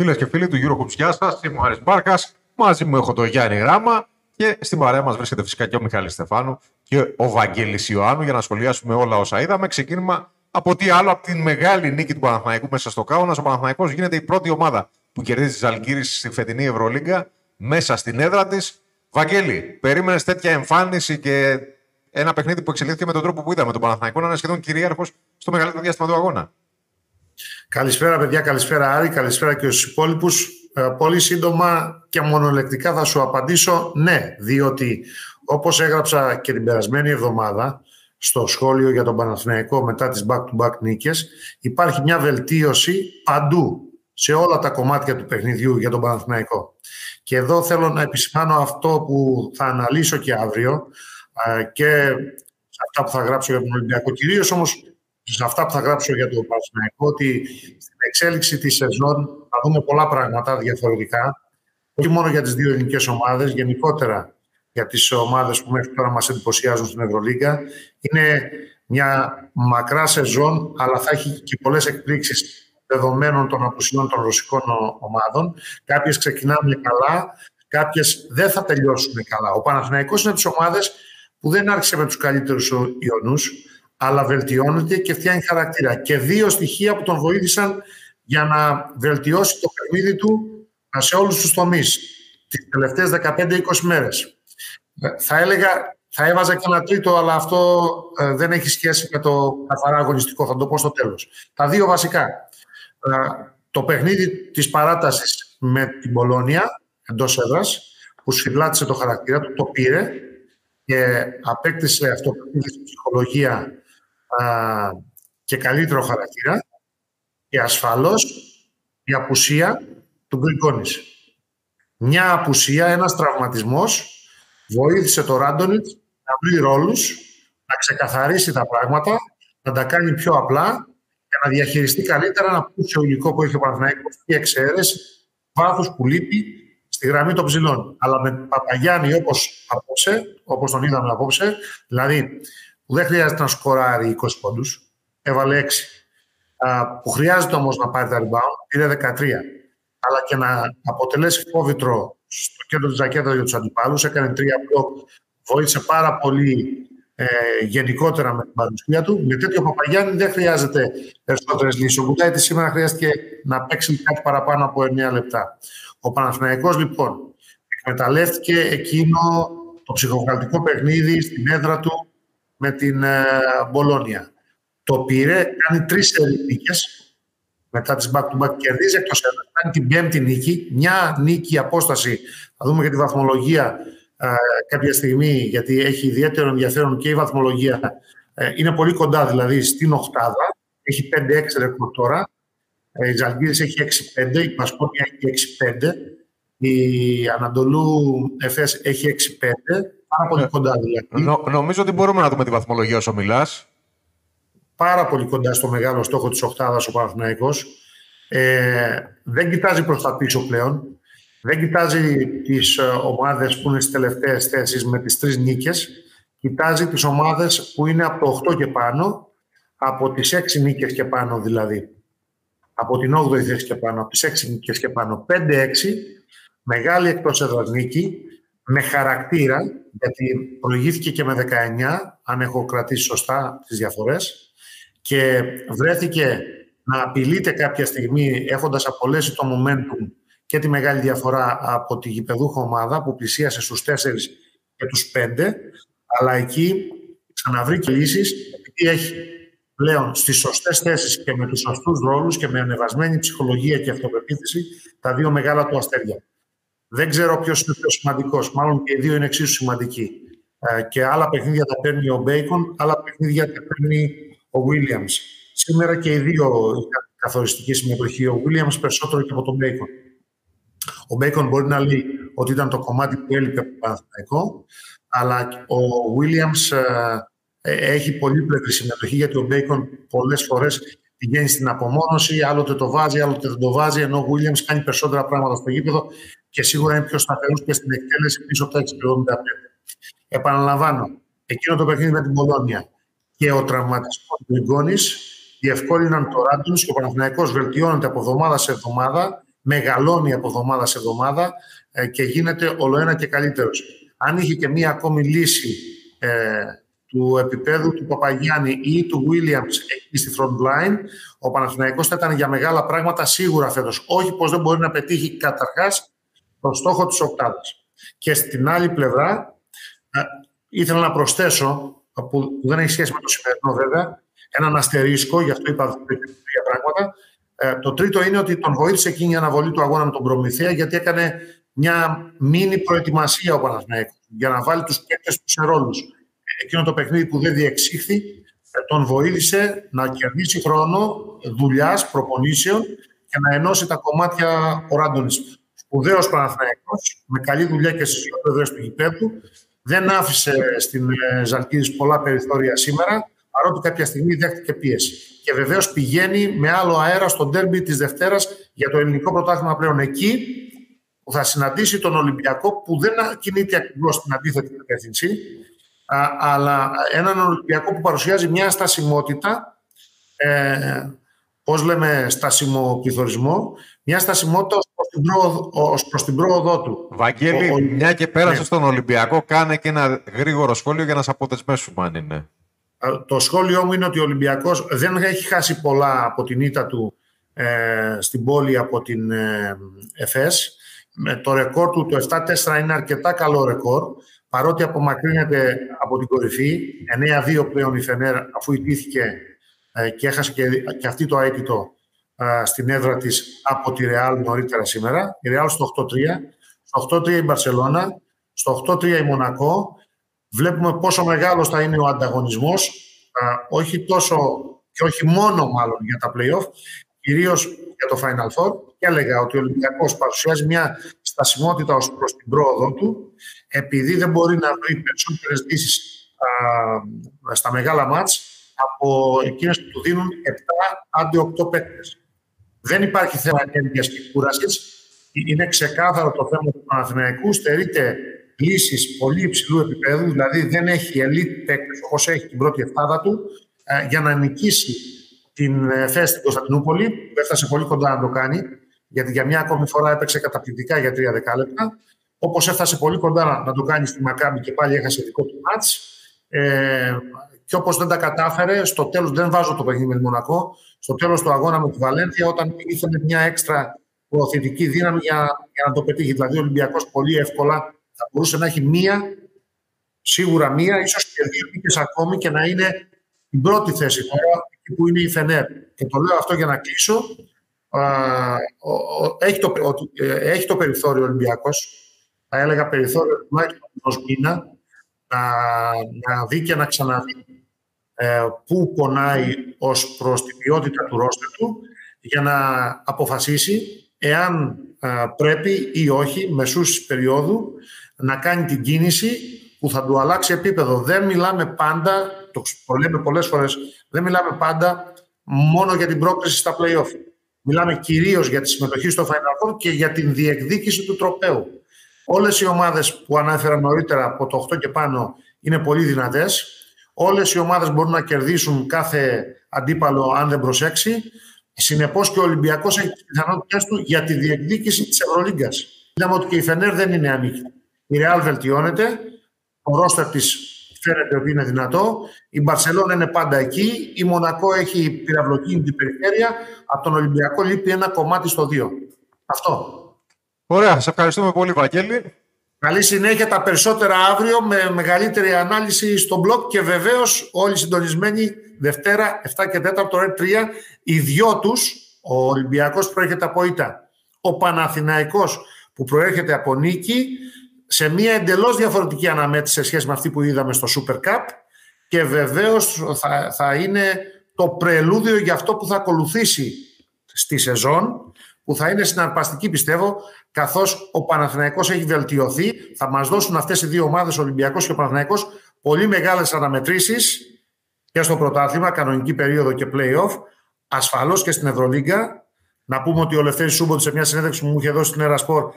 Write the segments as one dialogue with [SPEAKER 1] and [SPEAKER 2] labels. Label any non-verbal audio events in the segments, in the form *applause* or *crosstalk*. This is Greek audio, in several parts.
[SPEAKER 1] Φίλες και φίλοι του Eurohoops, γεια σας. Είμαι ο Άρης Μπάρκας. Μαζί μου έχω τον Γιάννη Γράμμα και στην παρέα μας βρίσκεται φυσικά και ο Μιχάλης Στεφάνου και ο Βαγγέλης Ιωάννου για να σχολιάσουμε όλα όσα είδαμε. Ξεκίνημα από τι άλλο, από την μεγάλη νίκη του Παναθηναϊκού μέσα στο Κάουνας. Ο Παναθηναϊκός γίνεται η πρώτη ομάδα που κερδίζει τη Ζαλγκύρη στη φετινή Ευρωλίγκα μέσα στην έδρα της. Βαγγέλη, περίμενες τέτοια εμφάνιση και ένα παιχνίδι που εξελίχθηκε με τον τρόπο που είδαμε. Τον Παναθηναϊκό να είναι σχεδόν κυρίαρχος στο μεγαλύτερο διάστημα του αγώνα;
[SPEAKER 2] Καλησπέρα, παιδιά. Καλησπέρα, Άρη. Καλησπέρα και στους υπόλοιπους. Ε, πολύ σύντομα και μονολεκτικά θα σου απαντήσω ναι, διότι όπως έγραψα και την περασμένη εβδομάδα στο σχόλιο για τον Παναθηναϊκό μετά τις back-to-back νίκες, υπάρχει μια βελτίωση παντού σε όλα τα κομμάτια του παιχνιδιού για τον Παναθηναϊκό. Και εδώ θέλω να επισημάνω αυτό που θα αναλύσω και αύριο ε, και σε αυτά που θα γράψω για τον Ολυμπιακό. Κυρίως όμως σε αυτά που θα γράψω για το Παναθηναϊκό ότι στην εξέλιξη της σεζόν θα δούμε πολλά πράγματα διαφορετικά όχι μόνο για τις δύο ελληνικές ομάδες, γενικότερα για τις ομάδες που μέχρι τώρα μας εντυπωσιάζουν στην Ευρωλίγκα. Είναι μια μακρά σεζόν, αλλά θα έχει και πολλές εκπλήξεις δεδομένων των απουσιών των ρωσικών ομάδων. Κάποιες ξεκινάνε καλά, κάποιες δεν θα τελειώσουν καλά. Ο Παναθηναϊκός είναι από τις ομάδες που δεν άρχισε με τους καλύτερους ιονούς, αλλά βελτιώνεται και φτιάχνει χαρακτήρα. Και δύο στοιχεία που τον βοήθησαν για να βελτιώσει το παιχνίδι του σε όλους τους τομείς τις τελευταίες 15-20 μέρες. Ε, θα έλεγα, θα έβαζα και ένα τρίτο, αλλά αυτό ε, δεν έχει σχέση με το καθαρά αγωνιστικό, θα το πω στο τέλος. Τα δύο βασικά. Ε, το παιχνίδι της παράτασης με την Πολώνια, εντός έδρας, που σφυλάτησε το χαρακτήρα του, το πήρε και απέκτησε αυτό που ψυχολογία και καλύτερο χαρακτήρα και ασφαλώς η απουσία του Γκρικόνης. Μια απουσία, ένας τραυματισμός βοήθησε το Ράντονιτ να βρει ρόλους, να ξεκαθαρίσει τα πράγματα, να τα κάνει πιο απλά και να διαχειριστεί καλύτερα ένα πούσιο υλικό που έχει ο Παναθηναϊκός και εξαίρεση βάθος που λείπει στη γραμμή των ψηλών. Αλλά με Παπαγιάννη όπως απόψε, όπως τον είδαμε απόψε, δηλαδή που δεν χρειάζεται να σκοράρει 20 πόντους, έβαλε 6. που χρειάζεται όμως να πάρει τα rebound, πήρε 13 αλλά και να αποτελέσει φόβητρο στο κέντρο της ζακέτα για τους αντιπάλους. Έκανε τρία μπλοκ, βοήθησε πάρα πολύ ε, γενικότερα με την παρουσία του. Με τέτοιο Παπαγιάννη δεν χρειάζεται περισσότερες λύσεις. Ο Γκουτάιτης σήμερα χρειάστηκε να παίξει κάτι παραπάνω από 9 λεπτά. Ο Παναθηναϊκός λοιπόν εκμεταλλεύτηκε εκείνο το ψυχοβγαλτικό παιχνίδι στην έδρα του με την ε, Μπολόνια. Το πήρε, κάνει τρεις ελληνικέ μετά τις back-to-back κερδίζει εκτός έδρας, κάνει την πέμπτη νίκη, μια νίκη απόσταση, θα δούμε και τη βαθμολογία ε, κάποια στιγμή, γιατί έχει ιδιαίτερο ενδιαφέρον και η βαθμολογία. Ε, είναι πολύ κοντά δηλαδή στην οκτάδα, έχει 5-6 ρεκόρ τώρα, ε, η Ζαλγκύρης έχει 6-5, η Πασπόνια έχει 6-5, η Ανατολού Εφές έχει 6-5, πάρα πολύ κοντά δηλαδή.
[SPEAKER 1] Νο, νομίζω ότι μπορούμε να δούμε τη βαθμολογία όσο μιλάς
[SPEAKER 2] πάρα πολύ κοντά στο μεγάλο στόχο της οκτάδας ο Παναθηναϊκός. Ε, δεν κοιτάζει προς τα πίσω πλέον. Δεν κοιτάζει τις ε, ομάδες που είναι στις τελευταίες θέσεις με τις τρεις νίκες. Κοιτάζει τις ομάδες που είναι από το 8 και πάνω, από τις 6 νίκες και πάνω δηλαδή. Από την 8η θέση και πάνω, από τις 6 νίκες και πάνω. 5-6, μεγάλη εκτός έδρας νίκη, με χαρακτήρα, γιατί προηγήθηκε και με 19, αν έχω κρατήσει σωστά τις διαφορές και βρέθηκε να απειλείται κάποια στιγμή έχοντας απολέσει το momentum και τη μεγάλη διαφορά από τη γηπεδούχα ομάδα που πλησίασε στους τέσσερις και τους πέντε, αλλά εκεί ξαναβρήκε λύσεις επειδή έχει πλέον στις σωστές θέσεις και με τους σωστούς ρόλους και με ανεβασμένη ψυχολογία και αυτοπεποίθηση τα δύο μεγάλα του αστέρια. Δεν ξέρω ποιος είναι πιο σημαντικός. Μάλλον και οι δύο είναι εξίσου σημαντικοί. Ε, και άλλα παιχνίδια τα παίρνει ο Μπέικον, άλλα παιχνίδια τα παίρνει ο Williams. Σήμερα και οι δύο είχαν καθοριστική συμμετοχή. Ο Williams περισσότερο και από τον Bacon. Ο Bacon μπορεί να λέει ότι ήταν το κομμάτι που έλειπε από το Παναθηναϊκό, αλλά ο Williams ε, ε, έχει πολύ πλευρή συμμετοχή, γιατί ο Bacon πολλές φορές πηγαίνει στην απομόνωση, άλλοτε το βάζει, άλλοτε δεν το βάζει, ενώ ο Williams κάνει περισσότερα πράγματα στο γήπεδο και σίγουρα είναι πιο σταθερός και στην εκτέλεση πίσω από τα 6,75. Επαναλαμβάνω, εκείνο το παιχνίδι με την Πολώνια και ο τραυματισμός του Γκόνη διευκόλυναν το Ράντον και ο Παναθηναϊκός βελτιώνεται από εβδομάδα σε εβδομάδα μεγαλώνει από εβδομάδα σε εβδομάδα ε, και γίνεται ολοένα και καλύτερος. Αν είχε και μία ακόμη λύση ε, του επίπεδου του Παπαγιάννη ή του Williams εκεί στη front line, ο Παναθηναϊκός θα ήταν για μεγάλα πράγματα σίγουρα φέτος. Όχι πως δεν μπορεί να πετύχει καταρχάς τον στόχο της οκτάδας. Και στην άλλη πλευρά, ε, ήθελα να προσθέσω, που δεν έχει σχέση με το σημερινό βέβαια, έναν αστερίσκο, γι' αυτό είπα τρία πράγματα. Ε, το τρίτο είναι ότι τον βοήθησε εκείνη η αναβολή του αγώνα με τον Προμηθέα, γιατί έκανε μια μίνι προετοιμασία ο Παναθηναϊκός για να βάλει τους παίκτες τους σε ρόλους. Εκείνο το παιχνίδι που δεν διεξήχθη, ε, τον βοήθησε να κερδίσει χρόνο δουλειάς, προπονήσεων και να ενώσει τα κομμάτια ο Ράντονης. Σπουδαίος Παναθηναϊκός, με καλή δουλειά και στι δύο του γηπέδου. Δεν άφησε στην ε, Ζαλκίδης πολλά περιθώρια σήμερα, παρότι κάποια στιγμή δέχτηκε πίεση. Και βεβαίως πηγαίνει με άλλο αέρα στο ντέρμπι της Δευτέρας για το ελληνικό πρωτάθλημα πλέον εκεί, που θα συναντήσει τον Ολυμπιακό, που δεν κινείται ακριβώς στην αντίθετη κατεύθυνση, αλλά έναν Ολυμπιακό που παρουσιάζει μια στασιμότητα, ε, πώς λέμε στασιμο πληθωρισμό, μια στασιμότητα ως προς την πρόοδο, ως προς την πρόοδό του.
[SPEAKER 1] Βαγγέλη, ο, μια και πέρασε ναι. στον Ολυμπιακό, κάνε και ένα γρήγορο σχόλιο για να σε αποδεσμεύσουμε αν είναι.
[SPEAKER 2] Το σχόλιο μου είναι ότι ο Ολυμπιακός δεν έχει χάσει πολλά από την ήττα του ε, στην πόλη από την ε, ΕΦΕΣ. Με το ρεκόρ του το 7-4 είναι αρκετά καλό ρεκόρ, παρότι απομακρύνεται από την κορυφή. 9-2 πλέον η Φενέρ αφού ιτήθηκε ε, και έχασε και, και αυτή το αίτητο ε, στην έδρα της από τη Ρεάλ νωρίτερα σήμερα. Η Ρεάλ στο 8-3, στο 8-3 η Μπαρσελώνα, στο 8-3 η Μονακό. Βλέπουμε πόσο μεγάλος θα είναι ο ανταγωνισμός, ε, όχι τόσο και όχι μόνο μάλλον για τα play-off, κυρίως για το Final Four και έλεγα ότι ο Ολυμπιακός παρουσιάζει μια στασιμότητα ως προς την πρόοδο του επειδή δεν μπορεί να βρει περισσότερες λύσεις στα μεγάλα μάτς από εκείνες που του δίνουν 7 άντε 8 παίκτες. Δεν υπάρχει θέμα ενέργειας και κούρασης. Είναι ξεκάθαρο το θέμα του Παναθηναϊκού. Στερείται λύσεις πολύ υψηλού επίπεδου, δηλαδή δεν έχει elite παίκτες όπως έχει την πρώτη εφτάδα του, ε, για να νικήσει την ε, θέση στην Κωνσταντινούπολη, που έφτασε πολύ κοντά να το κάνει, γιατί για μια ακόμη φορά έπαιξε καταπληκτικά για τρία δεκάλεπτα. Όπως έφτασε πολύ κοντά να το κάνει στη Μακάμπη και πάλι έχασε δικό του μάτ. Ε, και όπως δεν τα κατάφερε, στο τέλος δεν βάζω το παιχνίδι με τη Μονακό. Στο τέλος του αγώνα με τη Βαλένθια, όταν ήθελε μια έξτρα προωθητική δύναμη για, για να το πετύχει. Δηλαδή, ο Ολυμπιακός πολύ εύκολα θα μπορούσε να έχει μία, σίγουρα μία, ίσως και δύο νίκες ακόμη και να είναι την πρώτη θέση τώρα, εκεί που είναι η Φενέρ. Και το λέω αυτό για να κλείσω. έχει, το, ε, έχει το περιθώριο ο Ολυμπιακός. Θα έλεγα περιθώριο τουλάχιστον ενό μήνα να, να δει και να ξαναδεί ε, πού πονάει ως προς την ποιότητα του ρόστερ του για να αποφασίσει εάν ε, πρέπει ή όχι μεσούς περίοδου να κάνει την κίνηση που θα του αλλάξει επίπεδο. Δεν μιλάμε πάντα, το λέμε πολλές φορές, δεν μιλάμε πάντα μόνο για την πρόκληση στα play-off. Μιλάμε κυρίως για τη συμμετοχή στο Final Four και για την διεκδίκηση του τροπέου. Όλες οι ομάδες που ανάφερα νωρίτερα από το 8 και πάνω είναι πολύ δυνατές. Όλες οι ομάδες μπορούν να κερδίσουν κάθε αντίπαλο αν δεν προσέξει. Συνεπώς και ο Ολυμπιακός έχει τις πιθανότητες του για τη διεκδίκηση της Ευρωλίγκας. Είδαμε ότι και η Φενέρ δεν είναι ανοιχτή. Η Ρεάλ βελτιώνεται, ο ρόστερ της φαίνεται ότι είναι δυνατό. Η Μπαρσελόνα είναι πάντα εκεί. Η Μονακό έχει πυραυλοκίνητη την περιφέρεια. Από τον Ολυμπιακό λείπει ένα κομμάτι στο 2. Αυτό.
[SPEAKER 1] Ωραία, σε ευχαριστούμε πολύ, Βαγγέλη.
[SPEAKER 2] Καλή συνέχεια τα περισσότερα αύριο με μεγαλύτερη ανάλυση στο blog και βεβαίως όλοι συντονισμένοι Δευτέρα 7 και 4 το 3 οι δυο τους, ο Ολυμπιακός προέρχεται από ΙΤΑ, ο Παναθηναϊκός που προέρχεται από νίκη σε μια εντελώς διαφορετική αναμέτρηση σε σχέση με αυτή που είδαμε στο Super Cup και βεβαίως θα, θα είναι το πρελούδιο για αυτό που θα ακολουθήσει στη σεζόν που θα είναι συναρπαστική πιστεύω καθώς ο Παναθηναϊκός έχει βελτιωθεί. Θα μας δώσουν αυτές οι δύο ομάδες, ο Ολυμπιακός και ο Παναθηναϊκός, πολύ μεγάλες αναμετρήσεις και στο πρωτάθλημα, κανονική περίοδο και play-off, ασφαλώς και στην Ευρωλίγκα. Να πούμε ότι ο Λευτέρης Σούμποτ σε μια συνέντευξη που μου είχε δώσει στην Ερασπορ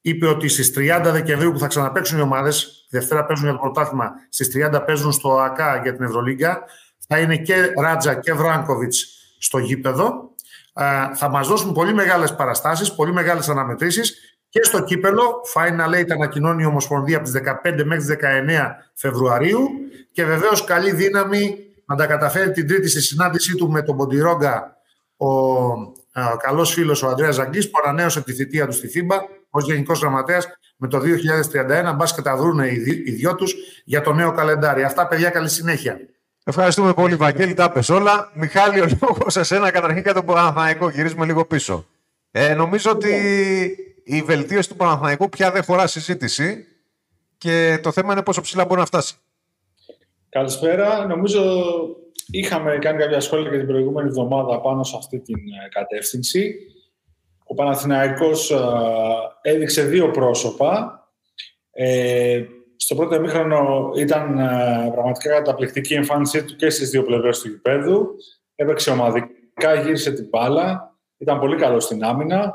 [SPEAKER 2] είπε ότι στις 30 Δεκεμβρίου που θα ξαναπαίξουν οι ομάδες, Δευτέρα παίζουν για το πρωτάθλημα, στις 30 παίζουν στο ΑΚΑ για την Ευρωλίγκα, θα είναι και Ράτζα και Βράνκοβιτς στο γήπεδο θα μας δώσουν πολύ μεγάλες παραστάσεις, πολύ μεγάλες αναμετρήσεις και στο κύπελο. Final Eight ανακοινώνει η Ομοσπονδία από τις 15 μέχρι τις 19 Φεβρουαρίου και βεβαίως καλή δύναμη να τα καταφέρει την τρίτη στη συνάντησή του με τον Ποντιρόγκα ο, ο καλός φίλος ο Ανδρέας Ζαγκής που ανανέωσε τη θητεία του στη ΦΥΜΠΑ ως Γενικός Γραμματέας με το 2031. Μπας και τα βρουν οι, οι δυο τους για το νέο καλεντάρι. Αυτά παιδιά καλή συνέχεια.
[SPEAKER 1] Ευχαριστούμε πολύ, Βαγγέλη. Τα πες όλα. Μιχάλη, ο λόγος σε σένα καταρχήν για τον Παναθηναϊκό. Γυρίζουμε λίγο πίσω. Ε, νομίζω ότι η βελτίωση του Παναθηναϊκού πια δεν χωρά συζήτηση και το θέμα είναι πόσο ψηλά μπορεί να φτάσει.
[SPEAKER 3] Καλησπέρα. Νομίζω είχαμε κάνει κάποια σχόλια και την προηγούμενη εβδομάδα πάνω σε αυτή την ε, κατεύθυνση. Ο Παναθηναϊκός ε, έδειξε δύο πρόσωπα. Ε, στο πρώτο εμίχρονο ήταν ε, πραγματικά καταπληκτική εμφάνισή του και στις δύο πλευρές του γηπέδου. Έπαιξε ομαδικά, γύρισε την μπάλα, ήταν πολύ καλός στην άμυνα.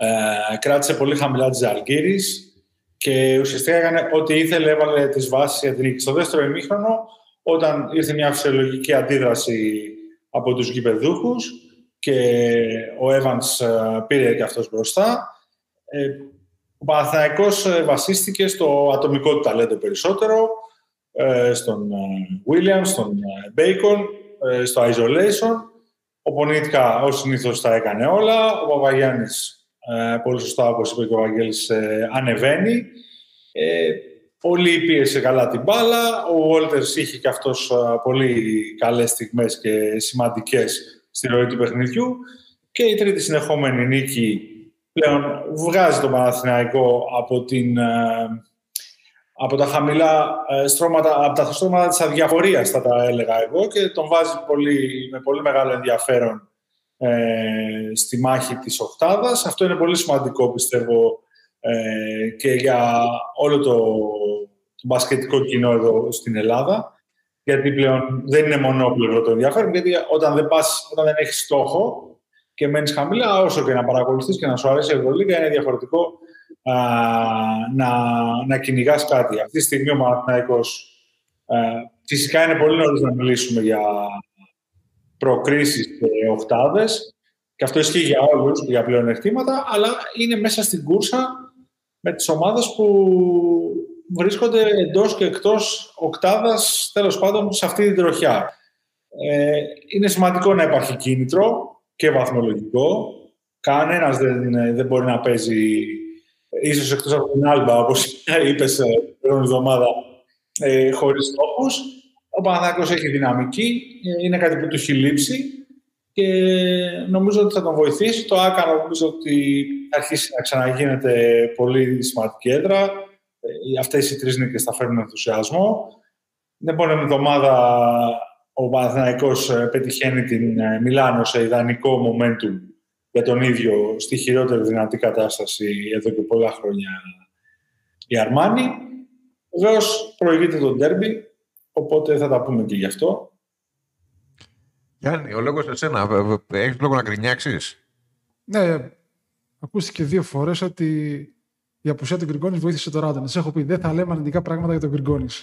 [SPEAKER 3] Ε, κράτησε πολύ χαμηλά της Αλγύρης και ουσιαστικά έκανε ό,τι ήθελε, έβαλε τις βάσεις για την νίκη. Στο δεύτερο ημίχρονο, όταν ήρθε μια φυσιολογική αντίδραση από τους γηπεδούχους και ο Evans ε, πήρε και αυτός μπροστά, ε, ο Παναθηναϊκός ε, βασίστηκε στο ατομικό του ταλέντο περισσότερο, στον Williams, στον Bacon, στο isolation. Ο Πονίτικα, ως συνήθως, τα έκανε όλα. Ο Παπαγιάννης ε, πολύ σωστά, όπως είπε και ο Αγγέλης, ε, ανεβαίνει. Ε, πολύ πίεσε καλά την μπάλα. Ο Βόλτερς είχε και αυτός πολύ καλές στιγμές και σημαντικές στη ροή του παιχνιδιού. Και η τρίτη συνεχόμενη νίκη πλέον βγάζει τον Παναθηναϊκό από, την, από τα χαμηλά στρώματα, από τα στρώματα της αδιαφορίας θα τα έλεγα εγώ και τον βάζει πολύ, με πολύ μεγάλο ενδιαφέρον ε, στη μάχη της οκτάδας. Αυτό είναι πολύ σημαντικό, πιστεύω, ε, και για όλο το, το μπασκετικό κοινό εδώ στην Ελλάδα. Γιατί πλέον δεν είναι μονόπλευρο το ενδιαφέρον, γιατί όταν δεν, πας, όταν δεν έχεις στόχο και μένεις χαμηλά, όσο και να παρακολουθείς και να σου αρέσει η Ευρωλίγα, είναι διαφορετικό α, να, να κυνηγάς κάτι. Αυτή τη στιγμή ο Μαθηναϊκός φυσικά είναι πολύ νωρίς να μιλήσουμε για προκρίσεις και οχτάδες και αυτό ισχύει για όλους, για πλεονεκτήματα, αλλά είναι μέσα στην κούρσα με τις ομάδες που βρίσκονται εντός και εκτός οκτάδας, τέλος πάντων, σε αυτή την τροχιά. Ε, είναι σημαντικό να υπάρχει κίνητρο και βαθμολογικό. Κανένας δεν, δεν μπορεί να παίζει, ίσως εκτός από την Άλμπα, όπως *laughs* είπες ε, την προηγούμενη εβδομάδα, ε, χωρίς στόχους. Ο Παναθηναϊκός έχει δυναμική, είναι κάτι που του έχει λείψει και νομίζω ότι θα τον βοηθήσει. Το ΆΚΑ νομίζω ότι θα αρχίσει να ξαναγίνεται πολύ σημαντική έδρα. Ε, αυτές οι τρεις νίκες θα φέρουν ενθουσιασμό. Την επόμενη εβδομάδα ο Παναθηναϊκός ε, πετυχαίνει την ε, Μιλάνο σε ιδανικό momentum για τον ίδιο στη χειρότερη δυνατή κατάσταση εδώ και πολλά χρόνια η Αρμάνη. Βεβαίως προηγείται το ντέρμπι, Οπότε θα τα πούμε και γι' αυτό.
[SPEAKER 1] Γιάννη, ο λόγος εσένα. Έχεις λόγο να κρινιάξεις.
[SPEAKER 4] Ναι, ακούστηκε δύο φορές ότι η απουσία του Γκριγκόνης βοήθησε το Ράντον. Σα έχω πει, δεν θα λέμε αρνητικά πράγματα για τον Γκριγκόνης.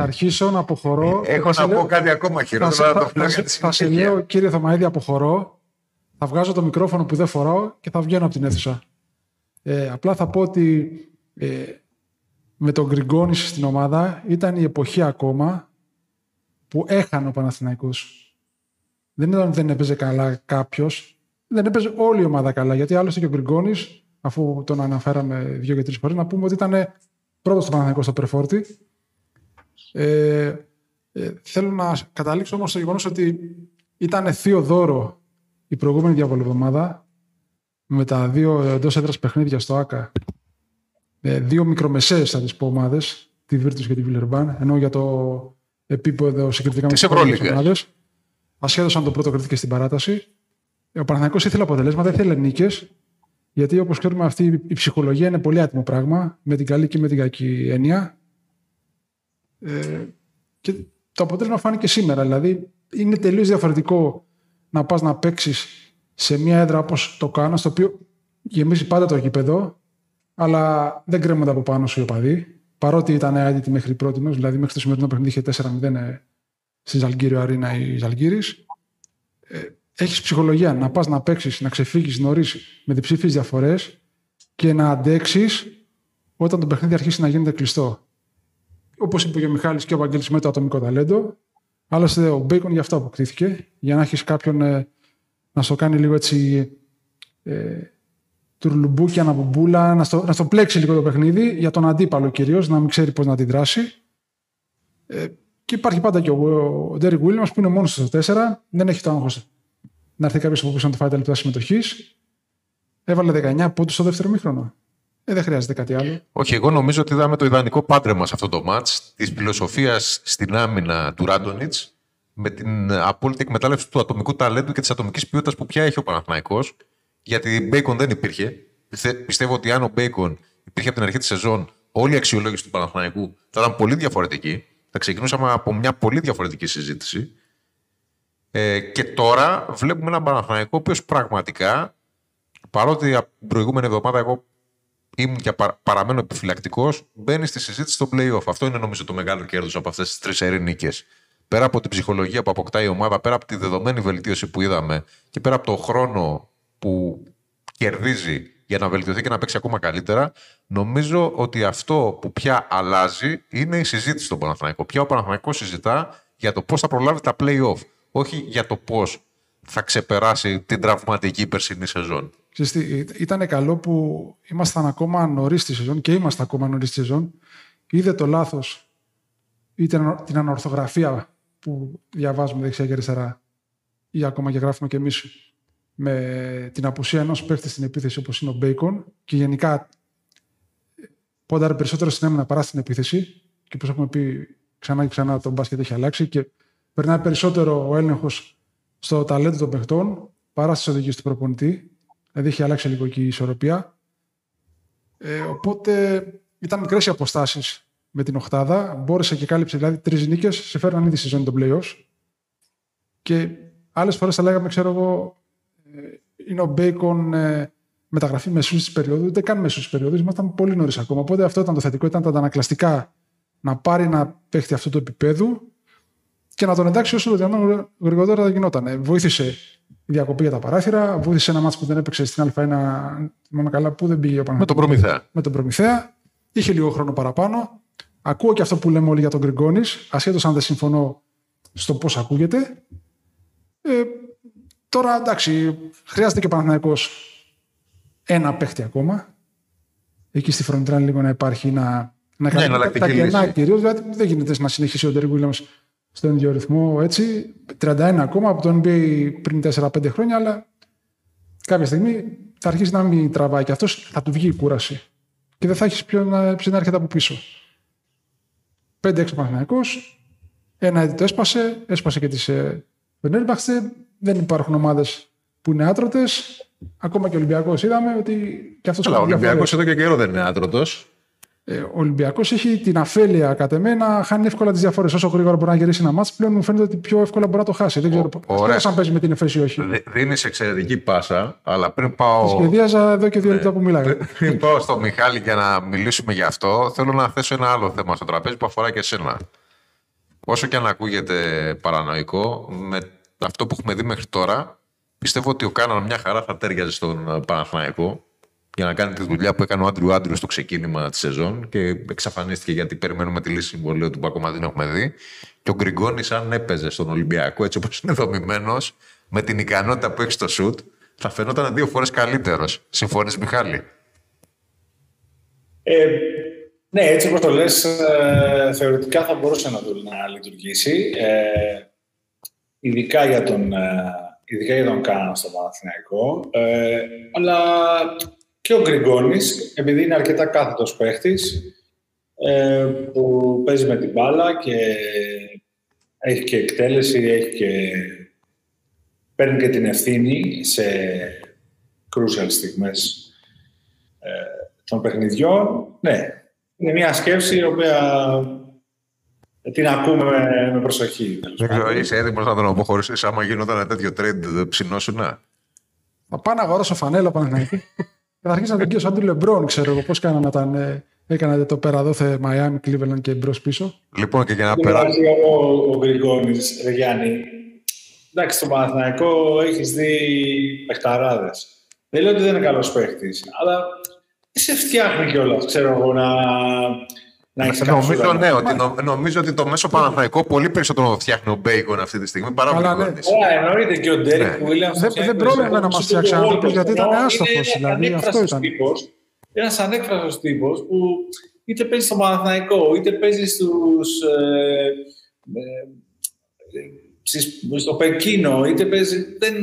[SPEAKER 4] Θα αρχίσω να αποχωρώ.
[SPEAKER 1] Ε, έχω να πω κάτι ακόμα χειρότερο.
[SPEAKER 4] Θα, θα, θα, θα σε λέω, κύριε Θωμαίδη, αποχωρώ. Θα βγάζω το μικρόφωνο που δεν φοράω και θα βγαίνω από την αίθουσα. Ε, απλά θα πω ότι ε, με τον Γκριγκόνη στην ομάδα ήταν η εποχή ακόμα που έχανε ο Παναθηναϊκός. Δεν ήταν ότι δεν έπαιζε καλά κάποιος. Δεν έπαιζε όλη η ομάδα καλά. Γιατί άλλωστε και ο Γκριγκόνης, αφού τον αναφέραμε δύο και τρεις φορές, να πούμε ότι ήταν πρώτος στο Παναθηναϊκό στο Περφόρτη. Ε, ε, θέλω να καταλήξω όμως στο γεγονός ότι ήταν θείο δώρο η προηγούμενη διαβολή με τα δύο εντός έδρας παιχνίδια στο ΑΚΑ ε, δύο μικρομεσαίες, θα τις πω, ομάδες, τη Virtus και τη Βιλερμπάν, ενώ για το επίπεδο συγκριτικά με
[SPEAKER 1] τις ομάδες.
[SPEAKER 4] Ασχέδωσαν το πρώτο κρίθηκε στην παράταση. Ο Παναθηναϊκός ήθελε αποτελέσματα, δεν ήθελε νίκες. Γιατί όπως ξέρουμε, αυτή η ψυχολογία είναι πολύ άτιμο πράγμα, με την καλή και με την κακή έννοια. Ε, και το αποτέλεσμα φάνηκε σήμερα. Δηλαδή, είναι τελείως διαφορετικό να πας να παίξεις σε μια έδρα όπως το κάνω, στο οποίο γεμίζει πάντα το γήπεδο, αλλά δεν κρέμονται από πάνω σου οι οπαδοί. Παρότι ήταν άδειτη μέχρι πρώτη, δηλαδή μέχρι το σημερινό παιχνίδι είχε 4-0 ε, στη Ζαλγκύριο Αρίνα η Ζαλγκύρη. Ε, έχεις ψυχολογία να πας να παίξεις, να ξεφύγεις νωρίς με διψήφιες διαφορές και να αντέξεις όταν το παιχνίδι αρχίσει να γίνεται κλειστό. Όπως είπε και ο Μιχάλης και ο Βαγγέλης με το ατομικό ταλέντο. Άλλωστε, ο Μπέικον γι' αυτό αποκτήθηκε. Για να έχεις κάποιον ε, να στο κάνει λίγο έτσι. Ε, τουρλουμπούκια, αναμπουμπούλα, να στο, να στο πλέξει λίγο το παιχνίδι για τον αντίπαλο κυρίως, να μην ξέρει πώς να αντιδράσει. Ε, και υπάρχει πάντα και ο Ντέρικ Βίλιαμ που είναι μόνος στο 4, δεν έχει το άγχος να έρθει κάποιος από πίσω να του φάει τα λεπτά συμμετοχής. Έβαλε 19 πόντους στο δεύτερο ημίχρονο. Ε, δεν χρειάζεται κάτι άλλο.
[SPEAKER 1] Όχι, εγώ νομίζω ότι είδαμε το ιδανικό πάντρεμα σε αυτό το ματς της φιλοσοφίας στην άμυνα του Ράντονιτς με την απόλυτη εκμετάλλευση του ατομικού ταλέντου και της ατομικής ποιότητας που πια έχει ο Παναθηναϊκός γιατί Μπέικον δεν υπήρχε. Πιστεύω ότι αν ο Μπέικον υπήρχε από την αρχή της σεζόν, όλη η αξιολόγηση του Παναθηναϊκού θα ήταν πολύ διαφορετική. Θα ξεκινούσαμε από μια πολύ διαφορετική συζήτηση. Ε, και τώρα βλέπουμε έναν Παναθηναϊκό ο οποίος πραγματικά, παρότι από την προηγούμενη εβδομάδα εγώ ήμουν και παραμένω επιφυλακτικός, μπαίνει στη συζήτηση στο playoff. Αυτό είναι νομίζω το μεγάλο κέρδος από αυτές τις τρεις ερηνίκε. Πέρα από την ψυχολογία που αποκτάει η ομάδα, πέρα από τη δεδομένη βελτίωση που είδαμε και πέρα από το χρόνο που κερδίζει για να βελτιωθεί και να παίξει ακόμα καλύτερα, νομίζω ότι αυτό που πια αλλάζει είναι η συζήτηση στον Παναθηναϊκό. Πια ο Παναθηναϊκός συζητά για το πώς θα προλάβει τα play-off, όχι για το πώς θα ξεπεράσει την τραυματική περσινή σεζόν.
[SPEAKER 4] Ήταν καλό που ήμασταν ακόμα νωρίς στη σεζόν και είμαστε ακόμα νωρίς στη σεζόν. Είδε το λάθος ή την ανορθογραφία που διαβάζουμε δεξιά και αριστερά ή ακόμα και γράφουμε κι εμείς με την απουσία ενός παίχτη στην επίθεση όπως είναι ο Μπέικον και γενικά πόνταρε περισσότερο στην άμυνα παρά στην επίθεση. Και όπως έχουμε πει ξανά και ξανά, το μπάσκετ έχει αλλάξει και περνάει περισσότερο ο έλεγχος στο ταλέντο των παιχτών παρά στις οδηγίες του προπονητή. Δηλαδή έχει αλλάξει λίγο και η ισορροπία. Ε, οπότε ήταν μικρές οι αποστάσεις με την Οχτάδα. Μπόρεσε και κάλυψε δηλαδή τρεις νίκες. Σε φέρναν ήδη στη ζώνη των playoffs. Και άλλες φορές θα λέγαμε, ξέρω εγώ, είναι ο Μπέικον ε, μεταγραφή μεσούς της περίοδου, ούτε καν μεσούς της περίοδου. Ήμασταν πολύ νωρίς ακόμα. Οπότε αυτό ήταν το θετικό. Ήταν τα αντανακλαστικά να πάρει να παίχτη αυτού του επίπεδου και να τον εντάξει όσο το δυνατόν γρηγορότερα γινόταν. Ε, βοήθησε η διακοπή για τα παράθυρα, βοήθησε ένα μάτσο που δεν έπαιξε στην Α1, θυμάμαι καλά, που δεν πήγε ο
[SPEAKER 1] Με τον Προμηθέα.
[SPEAKER 4] Με τον Προμηθέα. Είχε λίγο χρόνο παραπάνω. Ακούω και αυτό που λέμε όλοι για τον Γκριγκόνη, ασχέτως αν δεν συμφωνώ στο πώς ακούγεται. Ε, Τώρα εντάξει, χρειάζεται και ο ένα παίχτη ακόμα. Εκεί στη φροντρά λίγο να υπάρχει να, να
[SPEAKER 1] κάνει ναι,
[SPEAKER 4] τα κενά κυρίως. Δηλαδή δεν γίνεται να συνεχίσει ο Ντέρι Williams στον ίδιο ρυθμό έτσι. 31 ακόμα από το NBA πριν 4-5 χρόνια, αλλά κάποια στιγμή θα αρχίσει να μην τραβάει και αυτός θα του βγει η κούραση. Και δεν θα έχεις ποιον να, να έρχεται από πίσω. 5-6 Παναθυναϊκό. Ένα έτη το έσπασε. Έσπασε και τις Βενέρμπαχτσε δεν υπάρχουν ομάδες που είναι άτρωτες. Ακόμα και ο Ολυμπιακός είδαμε ότι και αυτός.
[SPEAKER 1] Αλλά ο Ολυμπιακός εδώ και καιρό δεν είναι άτρωτος.
[SPEAKER 4] Ε, ο Ολυμπιακός έχει την αφέλεια κατ' εμένα να χάνει εύκολα τις διαφορές. Όσο γρήγορα μπορεί να γυρίσει ένα μάτσο, πλέον μου φαίνεται ότι πιο εύκολα μπορεί να το χάσει. Δεν ξέρω αν παίζει με την εφέση ή όχι.
[SPEAKER 1] Δίνεις εξαιρετική πάσα, αλλά πριν πάω.
[SPEAKER 4] Σχεδίαζα εδώ και δύο λεπτά που μιλάγα.
[SPEAKER 1] Πριν πάω στο Μιχάλη για να μιλήσουμε γι' αυτό, θέλω να θέσω ένα άλλο θέμα στο τραπέζι που αφορά και εσένα. Όσο και αν ακούγεται παρανοϊκό, με αυτό που έχουμε δει μέχρι τώρα, πιστεύω ότι ο Κάναν μια χαρά θα τέριαζε στον ε, Παναθηναϊκό για να κάνει τη δουλειά που έκανε ο Άντριου Άντριου στο ξεκίνημα της σεζόν και εξαφανίστηκε γιατί περιμένουμε τη λύση συμβολίου του που ακόμα δεν έχουμε δει. Και ο Γκριγκόνη, αν έπαιζε στον Ολυμπιακό έτσι όπως είναι δομημένος, με την ικανότητα που έχει στο σουτ, θα φαινόταν δύο φορές καλύτερος. Συμφωνείς, Μιχάλη;
[SPEAKER 3] Ε, ναι, έτσι όπως το λες, ε, θεωρητικά θα μπορούσε να, να λειτουργήσει. Ε, ειδικά για τον, ε, ειδικά για τον Κάναν στο Παναθηναϊκό. Ε, αλλά και ο Γκριγκόνης, επειδή είναι αρκετά κάθετος παίχτης, ε, που παίζει με την μπάλα και έχει και εκτέλεση, έχει και... παίρνει και την ευθύνη σε crucial στιγμές ε, των παιχνιδιών. Ναι, είναι μια σκέψη η οποία την ακούμε με, με προσοχή.
[SPEAKER 1] Δεν ξέρω, είσαι έτοιμος να τον αποχωρήσεις άμα γίνονταν ένα τέτοιο trend ψινόσου να.
[SPEAKER 4] Θα πάω να αγοράσω φανέλα Παναγιώτη. Θα αρχίσει να τον κύριο σαν του Λεμπρόν, ξέρω εγώ πώς κάναμε όταν ε, έκανα το πέρα δόθε Miami, Cleveland και μπρος πίσω.
[SPEAKER 1] Λοιπόν, και για να
[SPEAKER 3] περάσει. Ο, ο Γκριγκόνη, Γιάννη, εντάξει, στο Παναθηναϊκό έχεις δει παιχταράδες. Δεν λέω ότι δεν είναι καλός παίχτης, αλλά σε φτιάχνει κιόλας, ξέρω εγώ, να, να έχεις
[SPEAKER 1] Νομίζω, ναι, ότι, νο, νομίζω ότι το μέσο Παναθηναϊκό πολύ περισσότερο φτιάχνει ο Μπέικον αυτή τη στιγμή παρά ο
[SPEAKER 4] Αλλά ναι.
[SPEAKER 1] Γκριγκόνης.
[SPEAKER 3] Ωραία, εννοείται και ο Ντέρικ
[SPEAKER 1] Ναι.
[SPEAKER 3] Williams.
[SPEAKER 4] Δεν- δεν πρόλαβε να μας φτιάξει άνθρωπος, γιατί ήταν άστοχος, δηλαδή, αυτό ήταν.
[SPEAKER 3] Ένας ανέκφραστος τύπος που είτε παίζει στο Παναθηναϊκό, είτε παίζει στους, ε, ε, στις- στο Πεκίνο, είτε παίζει. Δεν,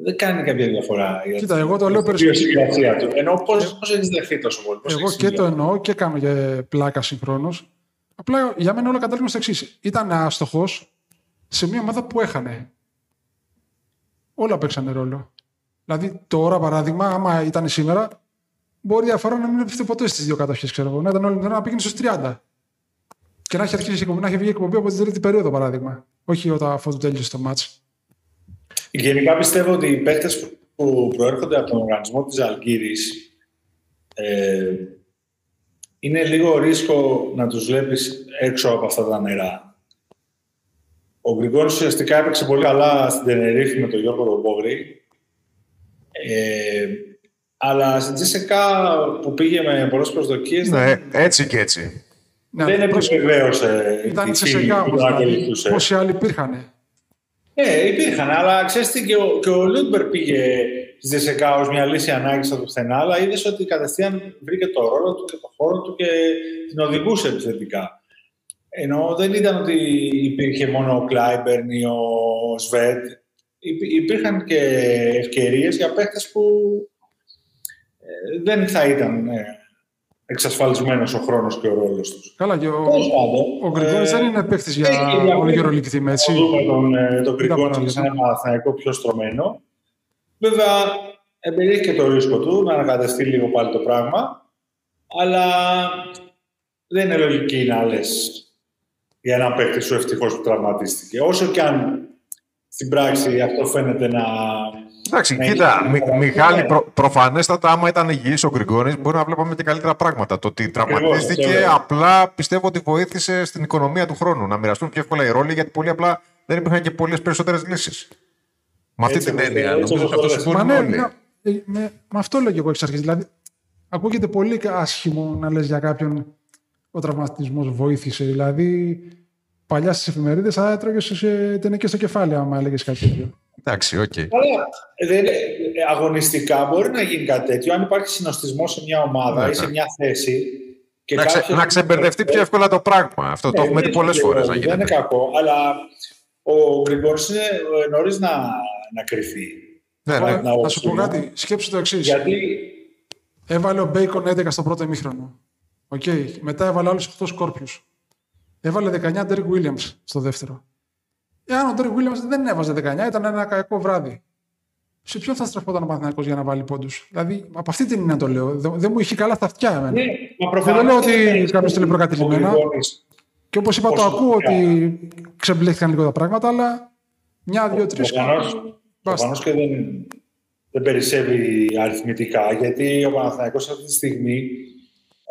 [SPEAKER 3] δεν κάνει κάποια διαφορά. η-
[SPEAKER 4] Κοίτα, εγώ το λέω
[SPEAKER 3] η
[SPEAKER 4] περισσότερο.
[SPEAKER 3] ιδιοσυγκρασία του. Ενώ πώ πώς έχει δεχθεί τόσο πολύ. πώς
[SPEAKER 4] Εγώ
[SPEAKER 3] έχεις
[SPEAKER 4] και το
[SPEAKER 3] συνδυάσει.
[SPEAKER 4] εννοώ και κάνω για πλάκα συγχρόνως. Απλά για μένα όλα καταλήγουν στο εξής. Ήταν άστοχος σε μια ομάδα που έχανε. Όλα παίξανε ρόλο. Δηλαδή τώρα, παράδειγμα, άμα ήταν σήμερα, μπορεί η διαφορά να μην έπεφτε ποτέ στις δύο κατοχές, ξέρω εγώ. Να ήταν όλη την ώρα να πήγαινε στους 30. Και να έχει αρχίσει η εκπομπή, να έχει βγει η εκπομπή από την τρίτη περίοδο, παράδειγμα. Όχι όταν αφού του τέλειωσε το μάτς.
[SPEAKER 3] Γενικά πιστεύω ότι οι παίκτες που προέρχονται από τον οργανισμό της Αλγύρης ε, είναι λίγο ρίσκο να τους βλέπεις έξω από αυτά τα νερά. Ο Γκριγκόνης ουσιαστικά έπαιξε πολύ καλά στην Τενερίφη με τον Γιώργο Ρομπόγρη. Ε, αλλά στην Τζέσσεκα που πήγε με πολλές προσδοκίες
[SPEAKER 1] Ναι, έτσι και έτσι.
[SPEAKER 4] Ναι,
[SPEAKER 3] δεν
[SPEAKER 4] αλλά πρόσεχε,
[SPEAKER 3] επιβεβαίωσε
[SPEAKER 4] Ήταν
[SPEAKER 3] τη
[SPEAKER 4] σε
[SPEAKER 3] φήμη
[SPEAKER 4] σεγά
[SPEAKER 3] που
[SPEAKER 4] όμως,
[SPEAKER 3] τον
[SPEAKER 4] δηλαδή.
[SPEAKER 3] ακολουθούσε.
[SPEAKER 4] Πόσοι άλλοι υπήρχαν.
[SPEAKER 3] Ναι, υπήρχαν, αλλά ξέρεις τι, και ο, και ο Λούντμπερ πήγε στη ΔΣΚΑ ως μια λύση ανάγκης από το πουθενά, αλλά είδες ότι κατευθείαν βρήκε το ρόλο του και το χώρο του και την οδηγούσε επιθετικά. Ενώ δεν ήταν ότι υπήρχε μόνο ο Κλάιμπερν ή ο Σβέτ. Υπή- Υπήρχαν και ευκαιρίες για παίχτες που ε, δεν θα ήταν ε, εξασφαλισμένος ο χρόνος και ο ρόλος τους.
[SPEAKER 4] Καλά, και ο,
[SPEAKER 3] Τέλος πάντων,
[SPEAKER 4] ο Γκριγκόνης
[SPEAKER 3] ε,
[SPEAKER 4] δεν είναι παίκτης για
[SPEAKER 3] έχει διαφορά.
[SPEAKER 4] όλη γερολική τιμή,
[SPEAKER 3] θα
[SPEAKER 4] έτσι;
[SPEAKER 3] δούμε τον, ε, τον Γκριγκόνη
[SPEAKER 4] παράδειγμα.
[SPEAKER 3] σε ένα Παναθηναϊκό πιο στρωμένο. Βέβαια, εμπεριέχει και το ρίσκο του να ανακατευτεί λίγο πάλι το πράγμα, αλλά δεν είναι λογική να λες για έναν παίκτη σου ευτυχώς που τραυματίστηκε. Όσο και αν στην πράξη αυτό φαίνεται να...
[SPEAKER 1] Εντάξει,
[SPEAKER 3] Ναι,
[SPEAKER 1] κοίτα,
[SPEAKER 3] είναι-
[SPEAKER 1] Μι-
[SPEAKER 3] είναι-
[SPEAKER 1] Μιχάλη,
[SPEAKER 3] ναι.
[SPEAKER 1] προ, προφανέστατα, άμα ήταν υγιής ο Γκριγκόνης, μπορεί να βλέπαμε και καλύτερα πράγματα. Το ότι τραυματίστηκε,
[SPEAKER 3] αυτό λέω.
[SPEAKER 1] απλά πιστεύω ότι βοήθησε στην οικονομία του χρόνου να μοιραστούν πιο εύκολα οι ρόλοι, γιατί πολύ απλά δεν υπήρχαν και πολλές περισσότερες λύσεις. Με αυτή
[SPEAKER 3] Έτσι
[SPEAKER 1] την
[SPEAKER 3] όπως-
[SPEAKER 1] έννοια,
[SPEAKER 3] έτσι
[SPEAKER 1] νομίζω
[SPEAKER 3] όπως
[SPEAKER 1] ότι αυτό
[SPEAKER 3] το λες.
[SPEAKER 4] Μα
[SPEAKER 1] συμφωνούν
[SPEAKER 4] ναι,
[SPEAKER 1] όλοι.
[SPEAKER 4] ναι, ε, με, με αυτό λέω και εγώ εξ αρχής. Δηλαδή, ακούγεται πολύ άσχημο να λες για κάποιον ο τραυματισμός βοήθησε. Δηλαδή, παλιά στις εφημερίδες θα έτρωγες σε τενεκές στο κεφάλι άμα έλεγες κάτι τέτοιο.
[SPEAKER 1] Εντάξει, οκ.
[SPEAKER 3] Αλλά δεν, ε, αγωνιστικά μπορεί να γίνει κάτι τέτοιο αν υπάρχει συνοστισμός σε μια ομάδα
[SPEAKER 1] Ναι,
[SPEAKER 3] ή σε
[SPEAKER 1] ναι.
[SPEAKER 3] μια θέση. Και
[SPEAKER 1] Να, ξε,
[SPEAKER 3] κάποιος-
[SPEAKER 1] να ξεμπερδευτεί πιο εύκολα το πράγμα. Αυτό το
[SPEAKER 3] Ναι,
[SPEAKER 1] έχουμε
[SPEAKER 3] δεν
[SPEAKER 1] δει πολλές
[SPEAKER 3] είναι
[SPEAKER 1] φορές
[SPEAKER 3] κακό,
[SPEAKER 1] να
[SPEAKER 3] Δεν είναι
[SPEAKER 1] γίνεται.
[SPEAKER 3] κακό, αλλά ο Γκριγκόνης είναι νωρίς να, να κρυφεί.
[SPEAKER 1] Ναι, ναι.
[SPEAKER 3] να
[SPEAKER 4] Θα σου πω
[SPEAKER 3] όψουμε.
[SPEAKER 4] κάτι, σκέψου το εξής.
[SPEAKER 3] Γιατί;
[SPEAKER 4] Έβαλε ο Μπέικον 11 στο πρώτο ημίχρονο. Οκ. Μετά έβαλε άλλους 8 σκόρπιους. Έβαλε 19 Derek Williams στο δεύτερο. Εάν ο Derek Williams δεν έβαζε 19, ήταν ένα κακό βράδυ. Σε ποιον θα στραφόταν ο Παναθηναϊκός για να βάλει πόντους; Δηλαδή, από αυτή την έννοια το λέω. Δεν, δεν μου είχε καλά στα αυτιά εμένα.
[SPEAKER 3] ναι, μα
[SPEAKER 4] Δεν
[SPEAKER 3] προφανώς
[SPEAKER 4] λέω ότι
[SPEAKER 3] δεν είναι
[SPEAKER 4] κάποιος θέλει
[SPEAKER 3] ο
[SPEAKER 4] προκατειλημμένα.
[SPEAKER 3] Γκριγκόνης.
[SPEAKER 4] Και όπως είπα, το
[SPEAKER 3] Όσο
[SPEAKER 4] ακούω
[SPEAKER 3] πια.
[SPEAKER 4] ότι ξεμπλέχτηκαν λίγο τα πράγματα, αλλά μια, δύο, τρεις.
[SPEAKER 3] Προφανώς- Προφανώς και δεν, δεν περισσεύει αριθμητικά, γιατί ο Παναθηναϊκός αυτή τη στιγμή